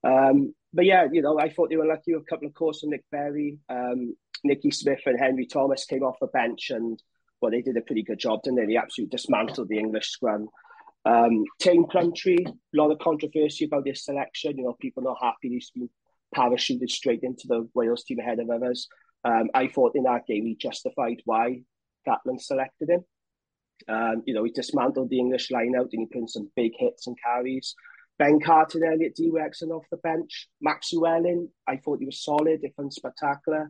Um, but yeah, you know I thought they were lucky with a couple of calls from Nic Berry, um, Nicky Smith, and Henry Thomas came off the bench, and well they did a pretty good job, didn't they? They absolutely dismantled the English scrum. Um, Taine Plumtree, a lot of controversy about his selection. You know, people not happy he's been parachuted straight into the Wales team ahead of others. Um, I thought in that game he justified why Gatland selected him. Um, you know, he dismantled the English line out and he put in some big hits and carries. Ben Carter and Elliot Dee Wexon off the bench. Max Llewellyn, I thought he was solid, if unspectacular.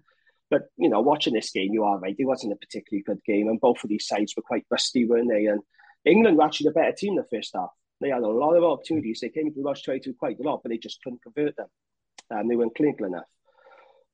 But, you know, watching this game, you are right. It wasn't a particularly good game. And both of these sides were quite rusty, weren't they? And England were actually the better team the first half. They had a lot of opportunities. They came into the Welsh 22 quite a lot, but they just couldn't convert them. Um, they weren't clinical enough.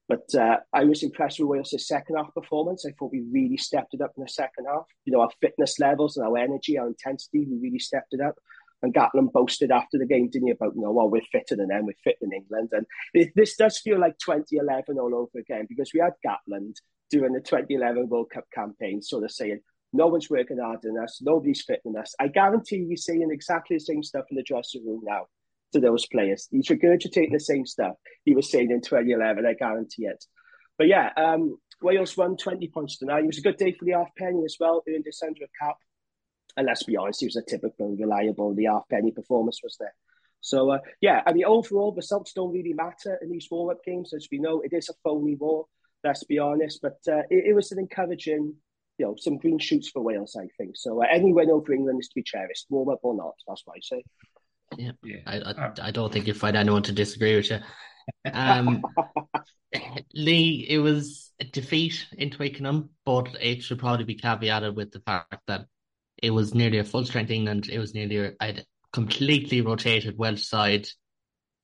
But uh, I was impressed with Wales' second half performance. I thought we really stepped it up in the second half. You know, our fitness levels and our energy, our intensity, we really stepped it up. And Gatland boasted after the game, didn't he, about, you know, well, we're fitter than them, we're fit than England. And it, this does feel like 2011 all over again because we had Gatland during the 2011 World Cup campaign, sort of saying, no one's working hard than us, nobody's fitting us. I guarantee he's saying exactly the same stuff in the dressing room now to those players. He's regurgitating the same stuff he was saying in 2011, I guarantee it. But yeah, um, Wales won 20 points tonight. It was a good day for the Halfpenny as well, earned his centre cap. And let's be honest, he was a typical, reliable, the Halfpenny performance was there. So, uh, yeah, I mean, overall, results don't really matter in these warm up games. As we know, it is a phony war, let's be honest. But uh, it, it, was an encouraging, you know, some green shoots for Wales, I think. So, uh, any win over England is to be cherished, warm up or not. That's what I say. Yeah, yeah. I, I, I don't think you'll find anyone to disagree with you. Um, Lee, it was a defeat in Twickenham, but it should probably be caveated with the fact that it was nearly a full strength England. It was nearly a completely rotated Welsh side,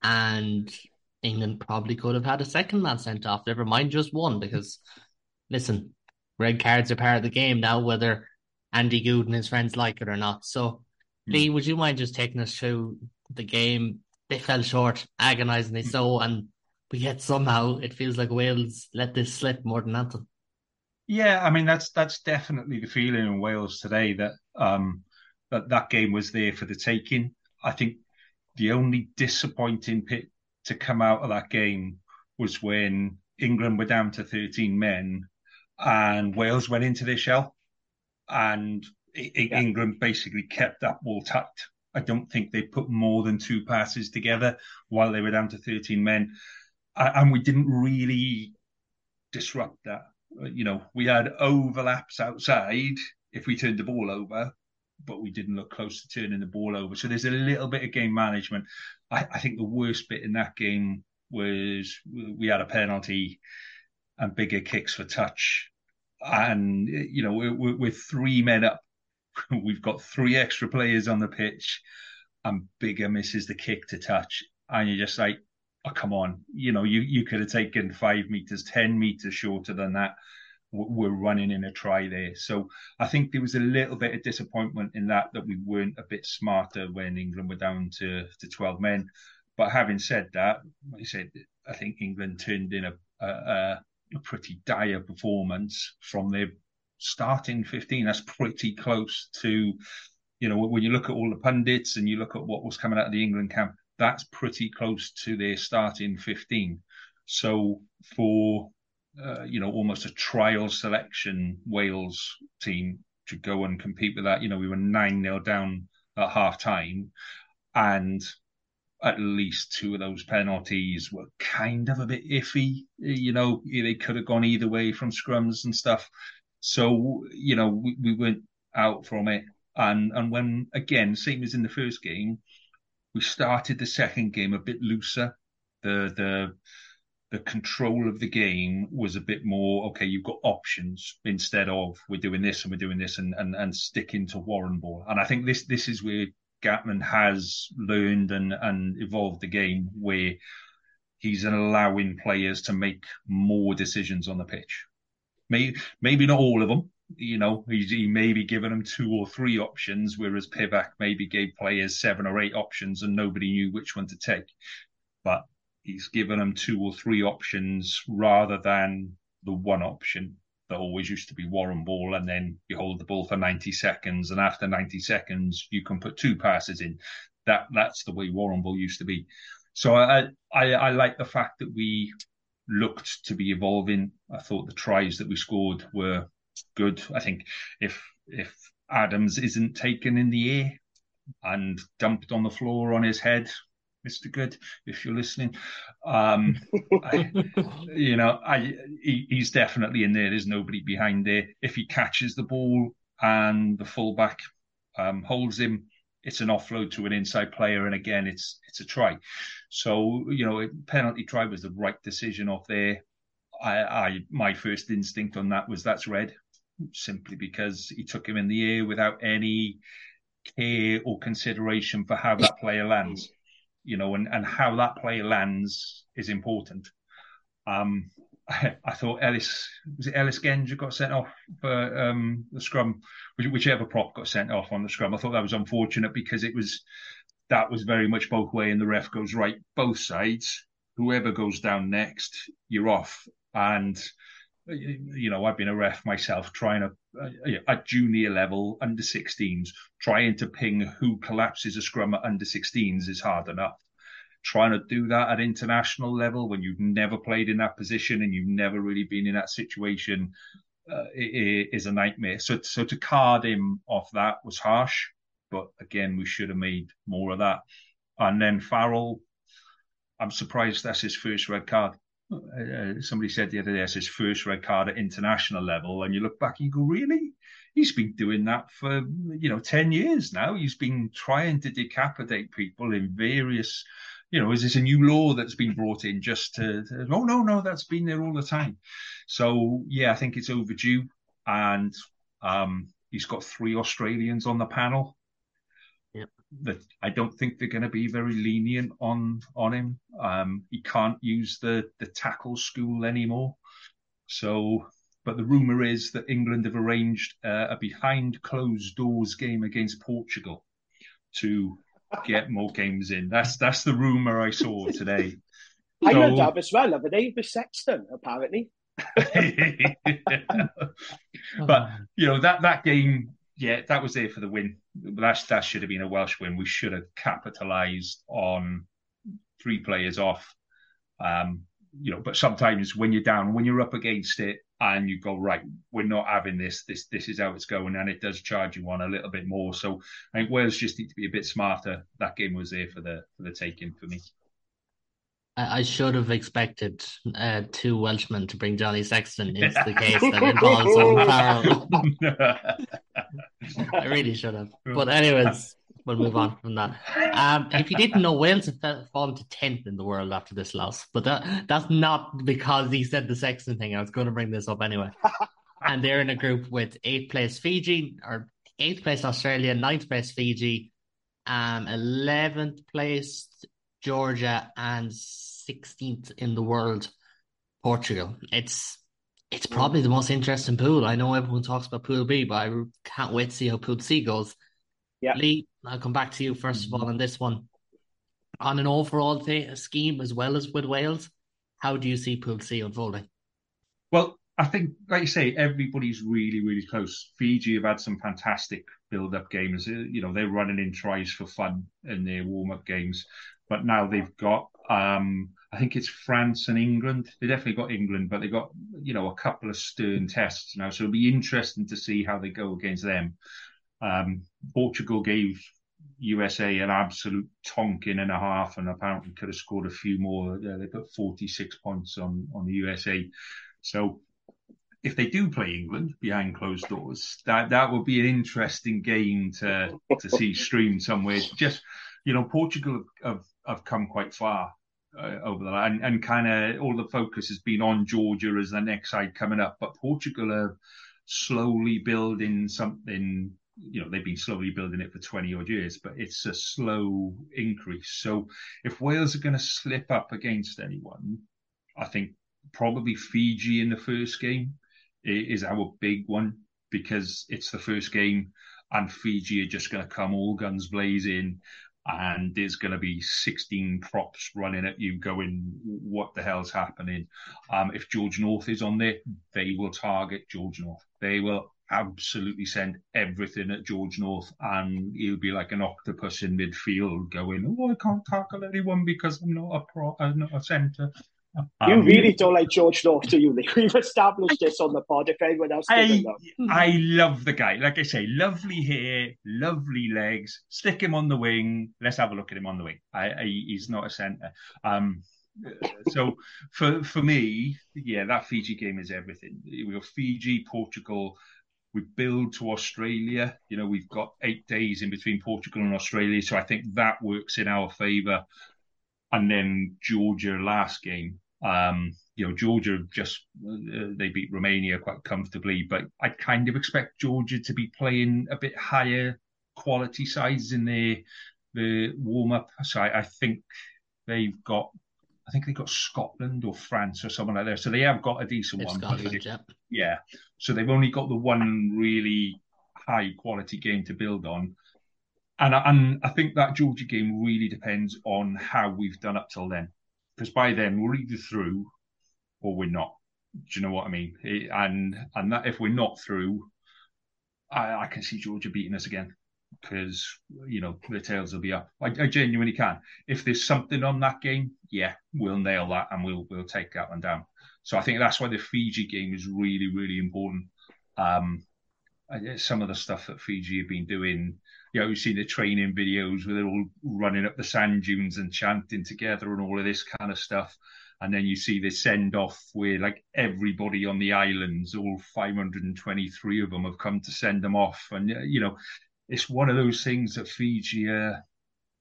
and England probably could have had a second man sent off. Never mind just one, because listen, red cards are part of the game now, whether Andy Goode and his friends like it or not. So. Lee, would you mind just taking us through the game? They fell short, agonisingly so, and but yet somehow it feels like Wales let this slip more than anything. Yeah, I mean that's that's definitely the feeling in Wales today that um, that that game was there for the taking. I think the only disappointing pit to come out of that game was when England were down to 13 men and Wales went into their shell and yeah. England basically kept that ball tucked. I don't think they put more than two passes together while they were down to 13 men. And we didn't really disrupt that. You know, we had overlaps outside if we turned the ball over, but we didn't look close to turning the ball over. So there's a little bit of game management. I, I think the worst bit in that game was we had a penalty and Biggar kicks for touch. And, you know, we're, we're three men up. We've got three extra players on the pitch and Biggar misses the kick to touch. And you're just like, oh, come on. You know, you, you could have taken five meters, 10 meters shorter than that. We're running in a try there. So I think there was a little bit of disappointment in that, that we weren't a bit smarter when England were down to, to 12 men. But having said that, like I said, I think England turned in a, a, a pretty dire performance from their starting 15. That's pretty close to, you know, when you look at all the pundits and you look at what was coming out of the England camp, that's pretty close to their starting 15. So for, uh, you know, almost a trial selection Wales team to go and compete with that, you know, we were 9 0 down at half time. And at least two of those penalties were kind of a bit iffy. You know, they could have gone either way from scrums and stuff. So, you know, we, we went out from it. And and when again, same as in the first game, we started the second game a bit looser. The the the control of the game was a bit more okay. You've got options instead of we're doing this and we're doing this and and, and sticking to Warrenball. And I think this this is where Gatland has learned and, and evolved the game where he's allowing players to make more decisions on the pitch. Maybe, maybe not all of them. You know, he's, he may be giving them two or three options, whereas Pivac maybe gave players seven or eight options and nobody knew which one to take. But he's given them two or three options rather than the one option that always used to be Warrenball, and then you hold the ball for 90 seconds, and after 90 seconds, you can put two passes in. That that's the way Warrenball used to be. So I, I, I like the fact that we looked to be evolving. I thought the tries that we scored were good. I think if if Adams isn't taken in the air and dumped on the floor on his head, Mr. Goode, if you're listening. Um, I, you know, I he, he's definitely in there. There's nobody behind there. If he catches the ball and the fullback um, holds him, it's an offload to an inside player, and again, it's it's a try. So you know, penalty try was the right decision off there. I, I my first instinct on that was that's red, simply because he took him in the air without any care or consideration for how that player lands you know, and, and how that player lands is important. Um, I, thought Ellis was it Ellis Genge got sent off for um, the scrum, whichever prop got sent off on the scrum. I thought that was unfortunate because it was that was very much both way, and the ref goes right both sides. Whoever goes down next, you're off. And you know, I've been a ref myself, trying to uh, at junior level, under 16s, trying to ping who collapses a scrum at under 16s is hard enough. Trying to do that at international level when you've never played in that position and you've never really been in that situation uh, is a nightmare. So, so to card him off that was harsh, but again, we should have made more of that. And then Farrell, I'm surprised that's his first red card uh, somebody said the other day, it's his first red card at international level. And you look back you go, really? He's been doing that for, you know, 10 years now. He's been trying to decapitate people in various, you know, is this a new law that's been brought in just to, to oh, no, no, that's been there all the time. So, yeah, I think it's overdue. And um, he's got three Australians on the panel that I don't think they're going to be very lenient on on him. Um, he can't use the the tackle school anymore. So, but the rumor is that England have arranged uh, a behind closed doors game against Portugal to get more games in. That's that's the rumor I saw today. I so, have as well, haven't they? With Sexton, apparently. but you know that that game yeah, that was there for the win. That that should have been a Welsh win. We should have capitalised on three players off. Um, you know, but sometimes when you're down, when you're up against it, and you go right, we're not having this. This this is how it's going, and it does charge you on a little bit more. So I think Wales just need to be a bit smarter. That game was there for the for the taking for me. I should have expected uh, two Welshmen to bring Johnny Sexton into the case that involves Owen Farrell. I really should have. But anyways, we'll move on from that. Um, if you didn't know, Wales have fallen to tenth in the world after this loss, but that that's not because he said the Sexton thing. I was going to bring this up anyway. and they're in a group with eighth place Fiji or eighth place Australia, ninth place Fiji, um, eleventh place Georgia, and 16th in the world, Portugal. It's it's probably the most interesting pool. I know everyone talks about Pool B, but I can't wait to see how Pool C goes. Yeah. Lee, I'll come back to you 1st of all on this one. On an overall th- scheme as well as with Wales, how do you see Pool C unfolding? Well, I think, like you say, everybody's really, really close. Fiji have had some fantastic build-up games. You know, they're running in tries for fun in their warm-up games, but now they've got um, I think it's France and England. They definitely got England, but they've got you know a couple of stern tests now, so it'll be interesting to see how they go against them. Um, Portugal gave USA an absolute tonking and a half, and apparently could have scored a few more. Uh, they put 46 points on on the USA. So if they do play England behind closed doors, that that would be an interesting game to to see streamed somewhere. Just you know, Portugal have, have, have come quite far uh, over the line, and, and kind of all the focus has been on Georgia as the next side coming up. But Portugal are slowly building something. You know, they've been slowly building it for 20 odd years, but it's a slow increase. So if Wales are going to slip up against anyone, I think probably Fiji in the first game is our big one because it's the first game and Fiji are just going to come all guns blazing and there's going to be 16 props running at you going, what the hell's happening? Um, if George North is on there, they will target George North. They will absolutely send everything at George North, and he'll be like an octopus in midfield going, oh, I can't tackle anyone because I'm not a pro, I'm not a centre. You um, really don't like George North, do you? We've established this on the pod. If anyone else doesn't I love the guy. Like I say, lovely hair, lovely legs. Stick him on the wing. Let's have a look at him on the wing. I, I, he's not a centre. Um, so for for me, yeah, that Fiji game is everything. We got Fiji, Portugal. We build to Australia. You know, we've got eight days in between Portugal and Australia, so I think that works in our favour and then Georgia last game. Um, you know, Georgia just uh, they beat Romania quite comfortably, but I kind of expect Georgia to be playing a bit higher quality sides in the the warm up. So I, I think they've got. I think they've got Scotland or France or someone like that. So they have got a decent it's one. Scotland, yeah. yeah. So they've only got the one really high quality game to build on. And, and I think that Georgia game really depends on how we've done up till then. Because by then we're either through or we're not. Do you know what I mean? And and that if we're not through, I, I can see Georgia beating us again because you know the tails will be up. I, I, genuinely can. If there's something on that game, yeah, we'll nail that and we'll we'll take that one down. So I think that's why the Fiji game is really really important. Um, some of the stuff that Fiji have been doing you know, you've seen the training videos where they're all running up the sand dunes and chanting together and all of this kind of stuff. and then you see this send off where like everybody on the islands, all 523 of them, have come to send them off, and you know, it's one of those things that Fiji, uh,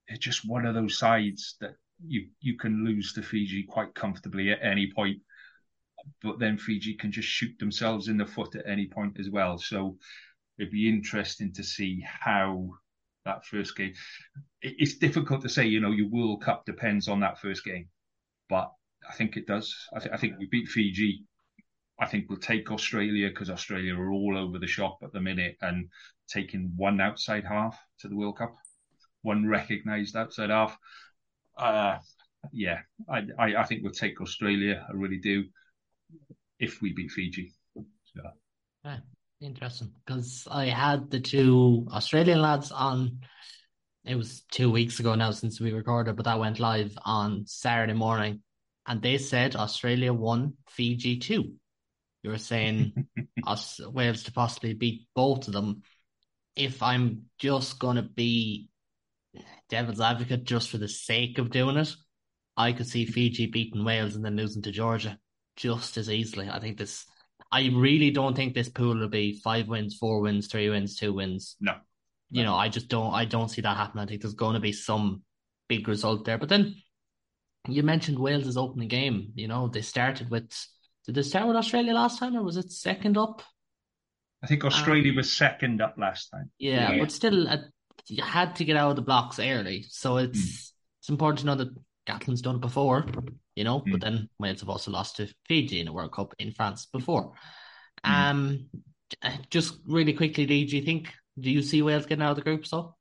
it's just one of those sides that you you can lose to Fiji quite comfortably at any point, but then Fiji can just shoot themselves in the foot at any point as well. So it'd be interesting to see how that first game. It's difficult to say, you know, your World Cup depends on that first game, but I think it does. I, th- I think we beat Fiji. I think we'll take Australia because Australia are all over the shop at the minute and taking one outside half to the World Cup, one recognised outside half. Uh, yeah, I, I, I think we'll take Australia. I really do. If we beat Fiji. So. Yeah. Interesting, because I had the two Australian lads on. It was two weeks ago now since we recorded, but that went live on Saturday morning, and they said Australia won, Fiji two. You were saying us Wales to possibly beat both of them. If I'm just gonna be devil's advocate just for the sake of doing it, I could see Fiji beating Wales and then losing to Georgia just as easily. I think this I really don't think this pool will be five wins, four wins, three wins, two wins. No. You know, I just don't I don't see that happening. I think there's going to be some big result there. But then you mentioned Wales' opening game. You know, they started with did they start with Australia last time or was it second up? I think Australia um, was second up last time. Yeah, yeah. but still, uh, you had to get out of the blocks early. So it's mm. it's important to know that Gatland's done it before you know. Mm. But then Wales have also lost to Fiji in a World Cup in France before. Mm. Um, just really quickly, Lee, do you think do you see Wales getting out of the group? So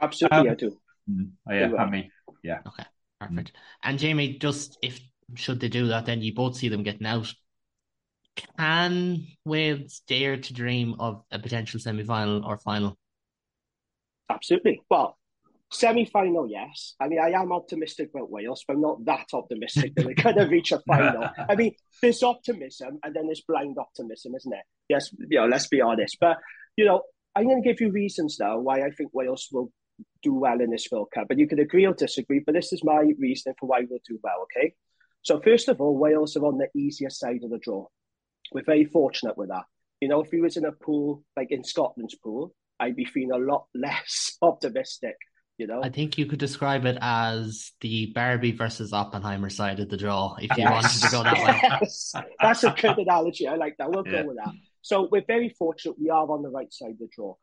absolutely, um, I do. Mm, oh, yeah, I mean, yeah. Okay, perfect. And Jamie, just if should they do that, then you both see them getting out. Can Wales dare to dream of a potential semi final or final? Absolutely. Well, Semi final, yes. I mean, I am optimistic about Wales, but I'm not that optimistic that they're going to reach a final. I mean, there's optimism and then there's blind optimism, isn't it? Yes, you know, let's be honest. But, you know, I'm going to give you reasons now why I think Wales will do well in this World Cup. And you can agree or disagree, but this is my reasoning for why we'll do well, okay? So, first of all, Wales are on the easier side of the draw. We're very fortunate with that. You know, if we was in a pool, like in Scotland's pool, I'd be feeling a lot less optimistic you know, I think you could describe it as the Barbie versus Oppenheimer side of the draw, if you yes. wanted to go that way. That's a good analogy. I like that. We'll yeah. go with that. So we're very fortunate we are on the right side of the draw.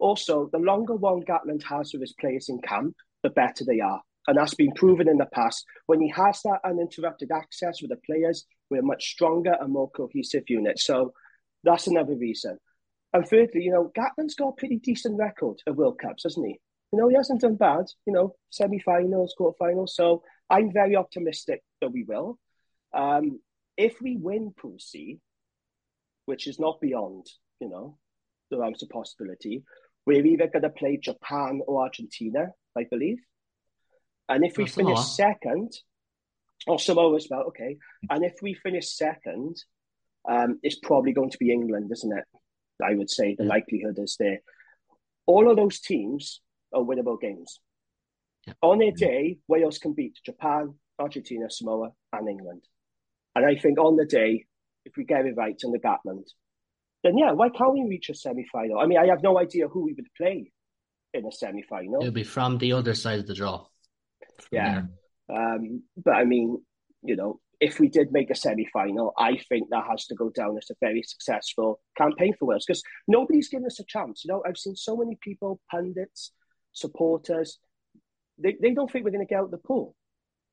Also, the longer Warren Gatland has with his players in camp, the better they are. And that's been proven in the past. When he has that uninterrupted access with the players, we're a much stronger and more cohesive unit. So that's another reason. And thirdly, you know, Gatland's got a pretty decent record of World Cups, hasn't he? you know, he hasn't done bad, you know, semi-finals, quarter-finals. So I'm very optimistic that we will. Um, if we win Pool C, which is not beyond, you know, the realms of possibility, we're either going to play Japan or Argentina, I believe. And if we finish second, or Samoa as well, okay. And if we finish second, um, it's probably going to be England, isn't it? I would say the yeah. likelihood is there. All of those teams are winnable games. Yeah. On their day, Wales can beat Japan, Argentina, Samoa, and England. And I think on the day, if we get it right in the Gatland, then yeah, why can't we reach a semi final? I mean, I have no idea who we would play in a semi final. It'll be from the other side of the draw. Yeah. Um, but I mean, you know, if we did make a semi final, I think that has to go down as a very successful campaign for Wales because nobody's given us a chance. You know, I've seen so many people, pundits, supporters, they, they don't think we're going to get out of the pool.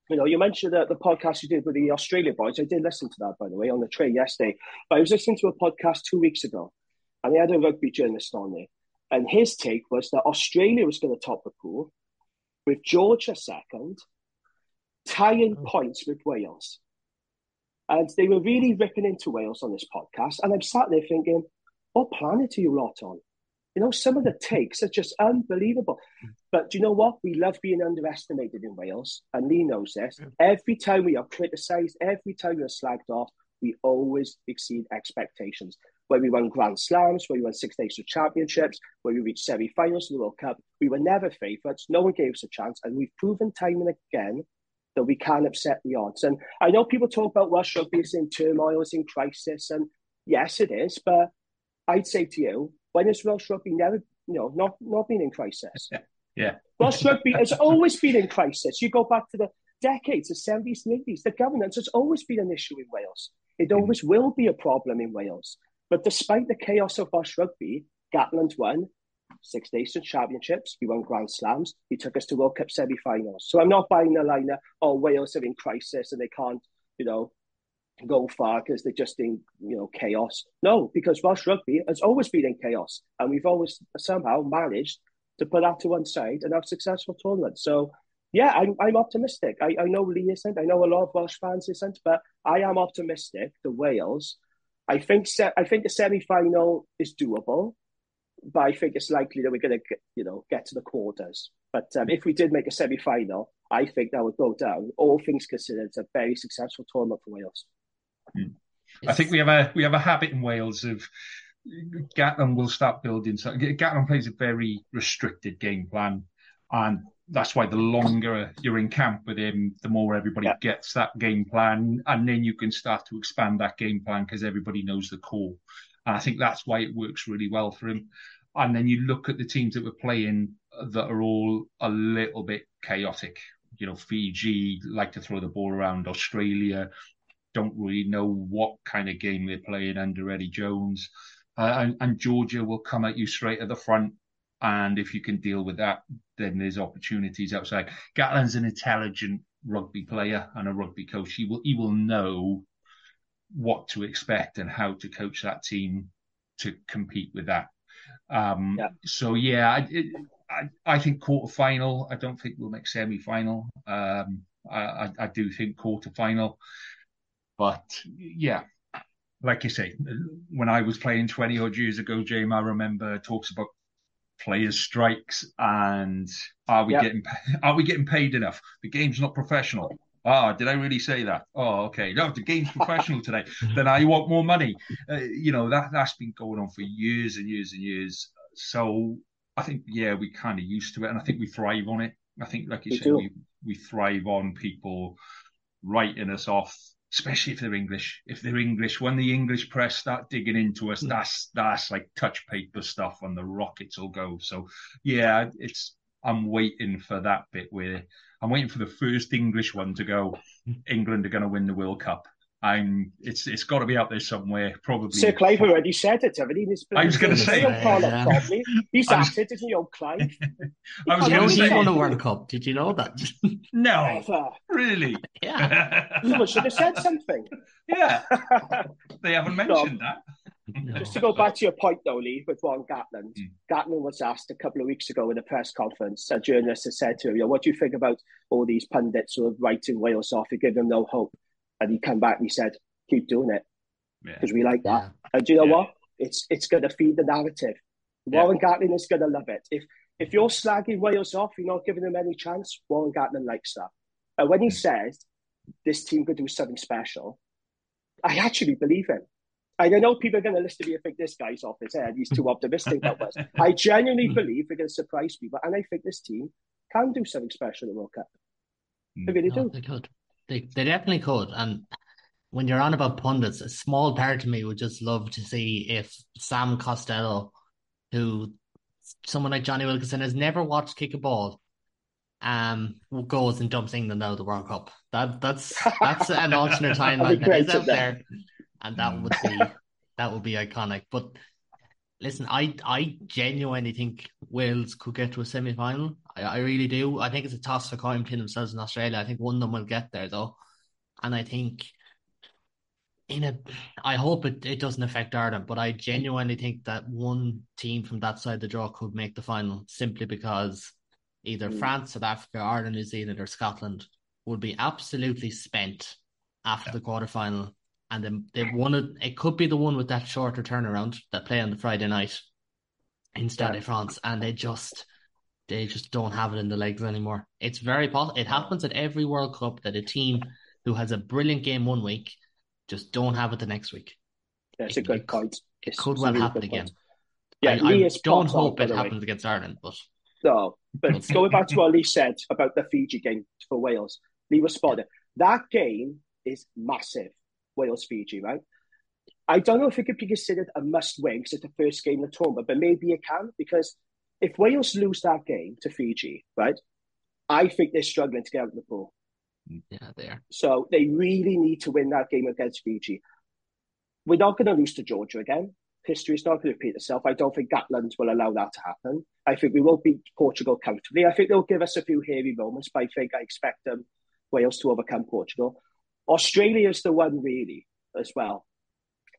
You know, you mentioned that the podcast you did with the Australia boys. I did listen to that, by the way, on the train yesterday. But I was listening to a podcast two weeks ago, and they had a rugby journalist on there. And his take was that Australia was going to top the pool, with Georgia second, tying oh. Mm. points with Wales. And they were really ripping into Wales on this podcast. And I'm sat there thinking, what planet are you lot on? You know, some of the mm. takes are just unbelievable. Mm. But do you know what? We love being underestimated in Wales, and Lee knows this. Every time we are criticised, every time we are slagged off, we always exceed expectations. Where we won Grand Slams, where we won Six Nations Championships, where we reached semi-finals in the World Cup, we were never favourites. No one gave us a chance, and we've proven time and again that we can upset the odds. And I know people talk about Welsh rugby is in turmoil, it's in crisis, and yes, it is. But I'd say to you, when has Welsh rugby never, you know, not not been in crisis? Yeah. Welsh rugby has always been in crisis. You go back to the decades, the 70s and 80s, the governance has always been an issue in Wales. It mm-hmm. always will be a problem in Wales. But despite the chaos of Welsh rugby, Gatland won Six Nations Championships. He won Grand Slams. He took us to World Cup semi-finals. So I'm not buying the line of, oh, Wales are in crisis and they can't, you know, go far because they're just in, you know, chaos. No, because Welsh rugby has always been in chaos. And we've always somehow managed to put that to one side and have successful tournaments. So yeah, I'm, I'm optimistic. I, I know Lee isn't. I know a lot of Welsh fans isn't, but I am optimistic. The Wales, I think, se- I think the semi final is doable but I think it's likely that we're going to, you know, get to the quarters. But um, if we did make a semi-final, I think that would go down. All things considered, it's a very successful tournament for Wales. Mm. I think we have a we have a habit in Wales of Gatland will start building. So Gatland plays a very restricted game plan, and that's why the longer you're in camp with him, the more everybody yeah. gets that game plan, and then you can start to expand that game plan because everybody knows the core. And I think that's why it works really well for him. And then you look at the teams that we're playing that are all a little bit chaotic. You know, Fiji like to throw the ball around. Australia don't really know what kind of game they're playing under Eddie Jones. Uh, and, and Georgia will come at you straight at the front. And if you can deal with that, then there's opportunities outside. Gatland's an intelligent rugby player and a rugby coach. He will he will know what to expect and how to coach that team to compete with that. Um, yeah. So yeah, I, it, I, I think quarter final. I don't think we'll make semi final. Um, I, I, I do think quarter final, but yeah, like you say, when I was playing twenty odd years ago, James, I remember talks about players strikes and are we getting are we getting paid enough? The game's not professional. Ah, oh, did I really say that? Oh, okay. No, the game's professional today. then I want more money. Uh, you know that that's been going on for years and years and years. So I think yeah, we kind of used to it, and I think we thrive on it. I think, like you we said, we we thrive on people writing us off, especially if they're English. If they're English, when the English press start digging into us, mm. that's that's like touch paper stuff, and the rockets will go. So yeah, it's I'm waiting for that bit where I'm waiting for the first English one to go. England are going to win the World Cup. I'm. It's it's got to be out there somewhere. Probably. Sir Clive already said it, haven't he? I was going to say. Yeah. Probably. He's was, asked it, isn't he, old Clive? I was going to say. He won a World Cup. Did you know that? no. Never. Really? Yeah. you should have said something. Yeah. they haven't mentioned no. that. No. Just to go back to your point, though, Lee, with Warren Gatland. Mm. Gatland was asked a couple of weeks ago in a press conference. A journalist has said to him, you know, what do you think about all these pundits who are writing Wales off? You give them no hope. And he came back and he said, keep doing it because yeah. we like that. Yeah. And do you know yeah. what? It's it's going to feed the narrative. Warren Gatland is going to love it. If if you're slagging Wales off, you're not giving them any chance. Warren Gatland likes that. And when he mm. says this team could do something special, I actually believe him. I know people are going to listen to me and think this guy's off his head. He's too optimistic about us. I genuinely hmm. believe they're going to surprise people, and I think this team can do something special in the World Cup. They really no, do. They could. They they definitely could. And when you're on about pundits, a small part of me would just love to see if Sam Costelow, who someone like Jonny Wilkinson has never watched kick a ball, um, goes and dumps England out of the World Cup. That that's that's an alternate timeline that is out there and that would be that would be iconic. But listen, I I genuinely think Wales could get to a semi final. I, I really do. I think it's a toss for coin between themselves and Australia. I think one of them will get there though, and I think in a I hope it, it doesn't affect Ireland, but I genuinely think that one team from that side of the draw could make the final simply because either mm. France, South Africa, Ireland, New Zealand, or Scotland would be absolutely spent after yeah. the quarter final and then they wanted it could be the one with that shorter turnaround that play on the Friday night in Stade de France, and they just they just don't have it in the legs anymore. It's very possible. It happens at every World Cup that a team who has a brilliant game one week just don't have it the next week. That's it, a good point. It could well happen again. Yeah, I, I don't hope it happens against Ireland, but no. But going back to what Lee said about the Fiji game for Wales, leave a spot there. That game is massive, Wales Fiji, right? I don't know if it could be considered a must win because it's the first game of the tournament, but maybe it can because if Wales lose that game to Fiji, right, I think they're struggling to get out of the pool. Yeah, they are. So they really need to win that game against Fiji. We're not going to lose to Georgia again. History is not going to repeat itself. I don't think Gatland will allow that to happen. I think we will beat Portugal comfortably. I think they'll give us a few hairy moments, but I think I expect them Wales to overcome Portugal. Australia is the one really as well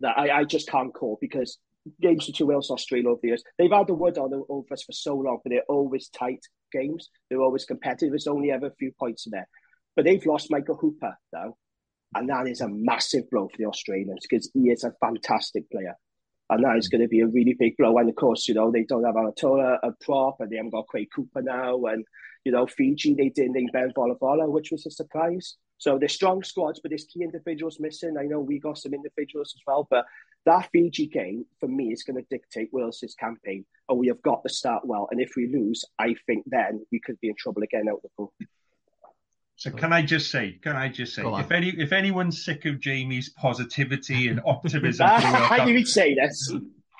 that I, I just can't call because games between Wales and Australia over the years, they've had the wood on the over us for so long, but they're always tight games. They're always competitive. There's only ever a few points in there. But they've lost Michael Hooper now, and that is a massive blow for the Australians because he is a fantastic player. And that is going to be a really big blow. And of course, you know, they don't have Alaalatoa, a prop, and they haven't got Quade Cooper now. And, you know, Fiji, they didn't need Ben Volavola, which was a surprise. So they're strong squads, but there's key individuals missing. I know we got some individuals as well, but that Fiji game, for me, is going to dictate Wales's campaign. And we have got to start well. And if we lose, I think then we could be in trouble again out the pool. So can I just say, can I just say, if any if anyone's sick of Jamie's positivity and optimism, how do you say this?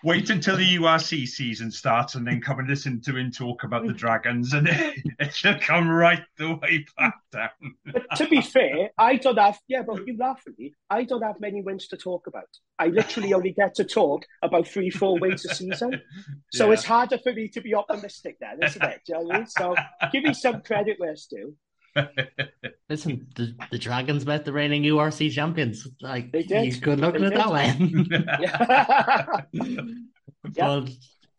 Wait until the URC season starts and then come and listen to him talk about the Dragons, and it'll come right the way back down. But to be fair, I don't have. Yeah, but you laugh at me. I don't have many wins to talk about. I literally only get to talk about three, four wins a season. So yeah. it's harder for me to be optimistic then, isn't it? Do you know I mean? So give me some credit where it's due. Listen, the, the Dragons met the reigning URC champions. Like they did. you could look They at did. that way. Yeah. But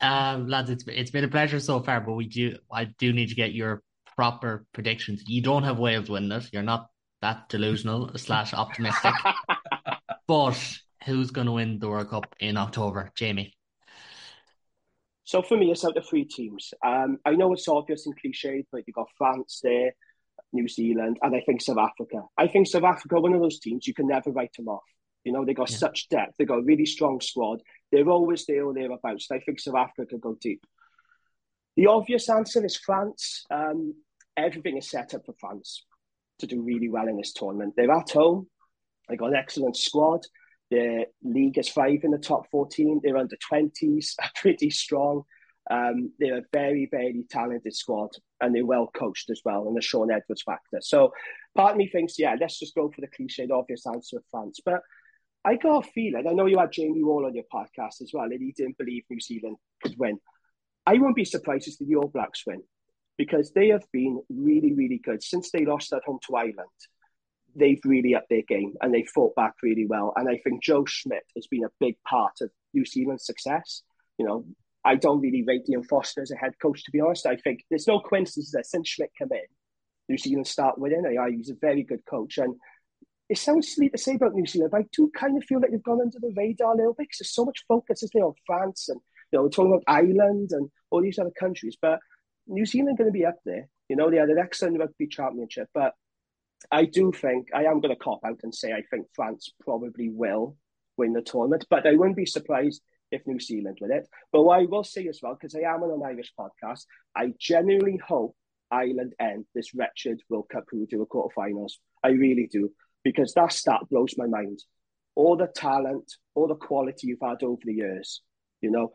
um, lads, it's it's been a pleasure so far. But we do I do need to get your proper predictions. You don't have Wales winning it. You're not that delusional slash optimistic. but who's going to win the World Cup in October, Jamie? So for me, it's out of three teams. Um, I know it's obvious and cliched, but you've got France there, New Zealand, and I think South Africa. I think South Africa, one of those teams, you can never write them off. You know, they got Yeah. such depth. They got a really strong squad. They're always there or thereabouts. I think South Africa could go deep. The obvious answer is France. Um, everything is set up for France to do really well in this tournament. They're at home. They got an excellent squad. Their league is five in the top 14. They're under 20s, are pretty strong. Um, they're a very, very talented squad and they're well coached as well, and the Shaun Edwards factor. So part of me thinks, yeah, let's just go for the cliched obvious answer of France. But I got a feeling, I know you had Jamie Wall on your podcast as well, and he didn't believe New Zealand could win. I won't be surprised if the All Blacks win because they have been really, really good. Since they lost at home to Ireland, they've really upped their game and they fought back really well. And I think Joe Schmidt has been a big part of New Zealand's success. You know, I don't really rate Ian Foster as a head coach, to be honest. I think there's no coincidence that since Schmidt came in, New Zealand start winning. I, he's a very good coach. And it sounds silly to say about New Zealand, but I do kind of feel like they've gone under the radar a little bit because there's so much focus, isn't there, on France and, you know, we're talking about Ireland and all these other countries. But New Zealand going to be up there. You know, they had an excellent rugby championship, but I do think I am going to cop out and say I think France probably will win the tournament, but I wouldn't be surprised if New Zealand win it. But what I will say as well, because I am on an Irish podcast, I genuinely hope Ireland end this wretched World Cup who do a quarterfinals. I really do, because that stat blows my mind. All the talent, all the quality you've had over the years, you know,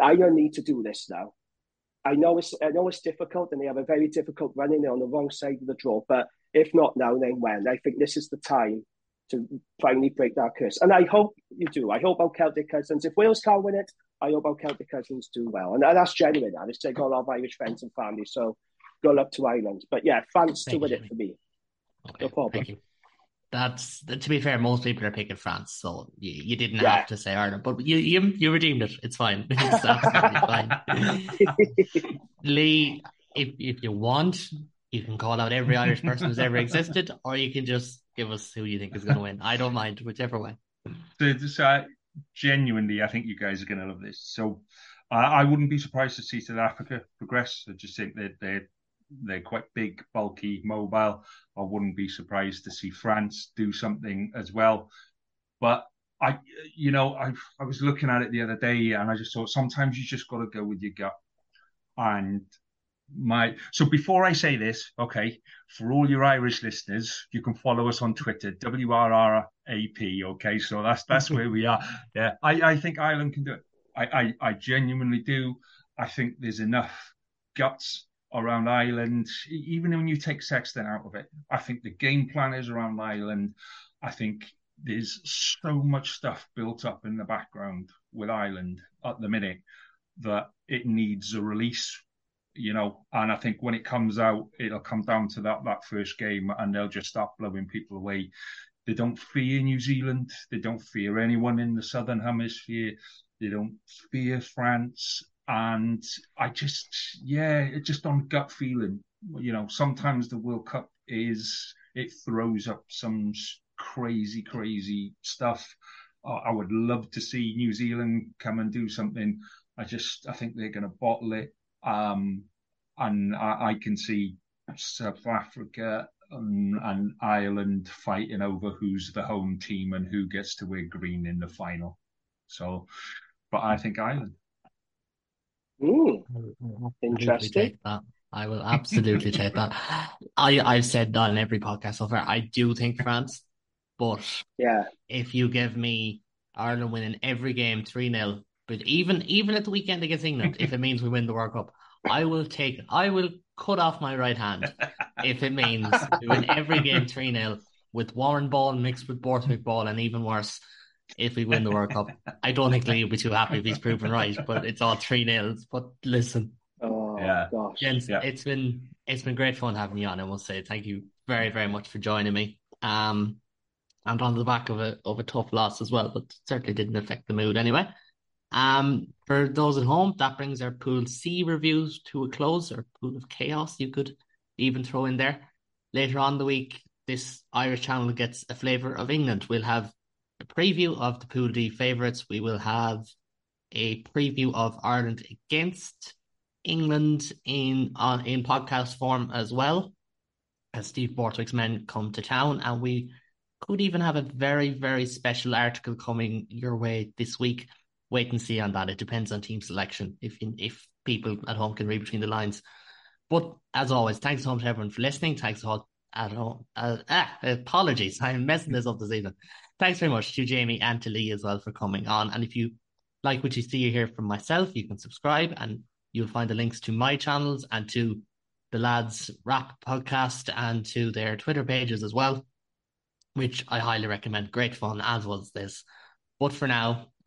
Ireland need to do this now. I know it's I know it's difficult, and they have a very difficult running. On the wrong side of the draw, but if not now, then when? I think this is the time to finally break that curse, and I hope you do. I hope our Celtic cousins, if Wales can't win it, I hope our Celtic cousins do well, and that's genuine. That it's got a lot of Irish friends and family, so good luck to Ireland. But yeah, France to win you, it for me. Okay, No problem. Thank you. That's to be fair. Most people are picking France, so you, you didn't Yeah. have to say Ireland, but you you you redeemed it. It's fine. It's absolutely fine. Lee, if if you want, you can call out every Irish person who's ever existed, or you can just give us who you think is going to win. I don't mind, whichever way. So, so I- uh, genuinely, I think you guys are going to love this. So, I I wouldn't be surprised to see South Africa progress. I just think that they're they're quite big, bulky, mobile. I wouldn't be surprised to see France do something as well. But I, you know, I I was looking at it the other day, and I just thought sometimes you just got to go with your gut. And my so before I say this, okay, for all your Irish listeners, you can follow us on Twitter, WRRAP. Okay, so that's that's where we are. Yeah, I, I think Ireland can do it. I, I, I genuinely do. I think there's enough guts around Ireland, even when you take Sexton out of it. I think the game plan is around Ireland. I think there's so much stuff built up in the background with Ireland at the minute that it needs a release, you know. And I think when it comes out, it'll come down to that that first game, and they'll just start blowing people away. They don't fear New Zealand. They don't fear anyone in the southern hemisphere. They don't fear France. And I just, yeah, it just on gut feeling. You know, sometimes the World Cup is it throws up some crazy, crazy stuff. I would love to see New Zealand come and do something. I just, I think they're going to bottle it. Um, and I, I, can see South Africa and, and, Ireland fighting over who's the home team and who gets to wear green in the final. So, but I think Ireland. Ooh, interesting. I will absolutely take that. I, I've said that in every podcast so far. I do think France but yeah, if you give me Ireland winning every game 3 0, but even even at the weekend against England, if it means we win the World Cup, I will take I will cut off my right hand if it means we win every game 3 0 with Warrenball mixed with Borthwick Ball, and even worse, if we win the World Cup. I don't think Lee will be too happy if he's proven right, but it's all 3 nils. But listen. Oh yeah. gosh. Gents, yeah. it's been it's been great fun having you on, I must say. Thank you very, very much for joining me. Um and on the back of a of a tough loss as well, but certainly didn't affect the mood anyway. Um, for those at home, that brings our Pool C reviews to a close, or Pool of Chaos, you could even throw in there. Later on the week, this Irish channel gets a flavour of England. We'll have a preview of the Pool D favourites. We will have a preview of Ireland against England in on in podcast form as well, as Steve Borthwick's men come to town, and we could even have a very, very special article coming your way this week. Wait and see on that. It depends on team selection if if people at home can read between the lines. But as always, thanks so much everyone for listening. Thanks all at home. Uh, ah, apologies, I'm messing this up this evening. Thanks very much to Jamie and to Lee as well for coming on. And if you like what you see here from myself, you can subscribe and you'll find the links to my channels and to the lads WRRAP podcast and to their Twitter pages as well which I highly recommend. Great fun, as was this. But for now,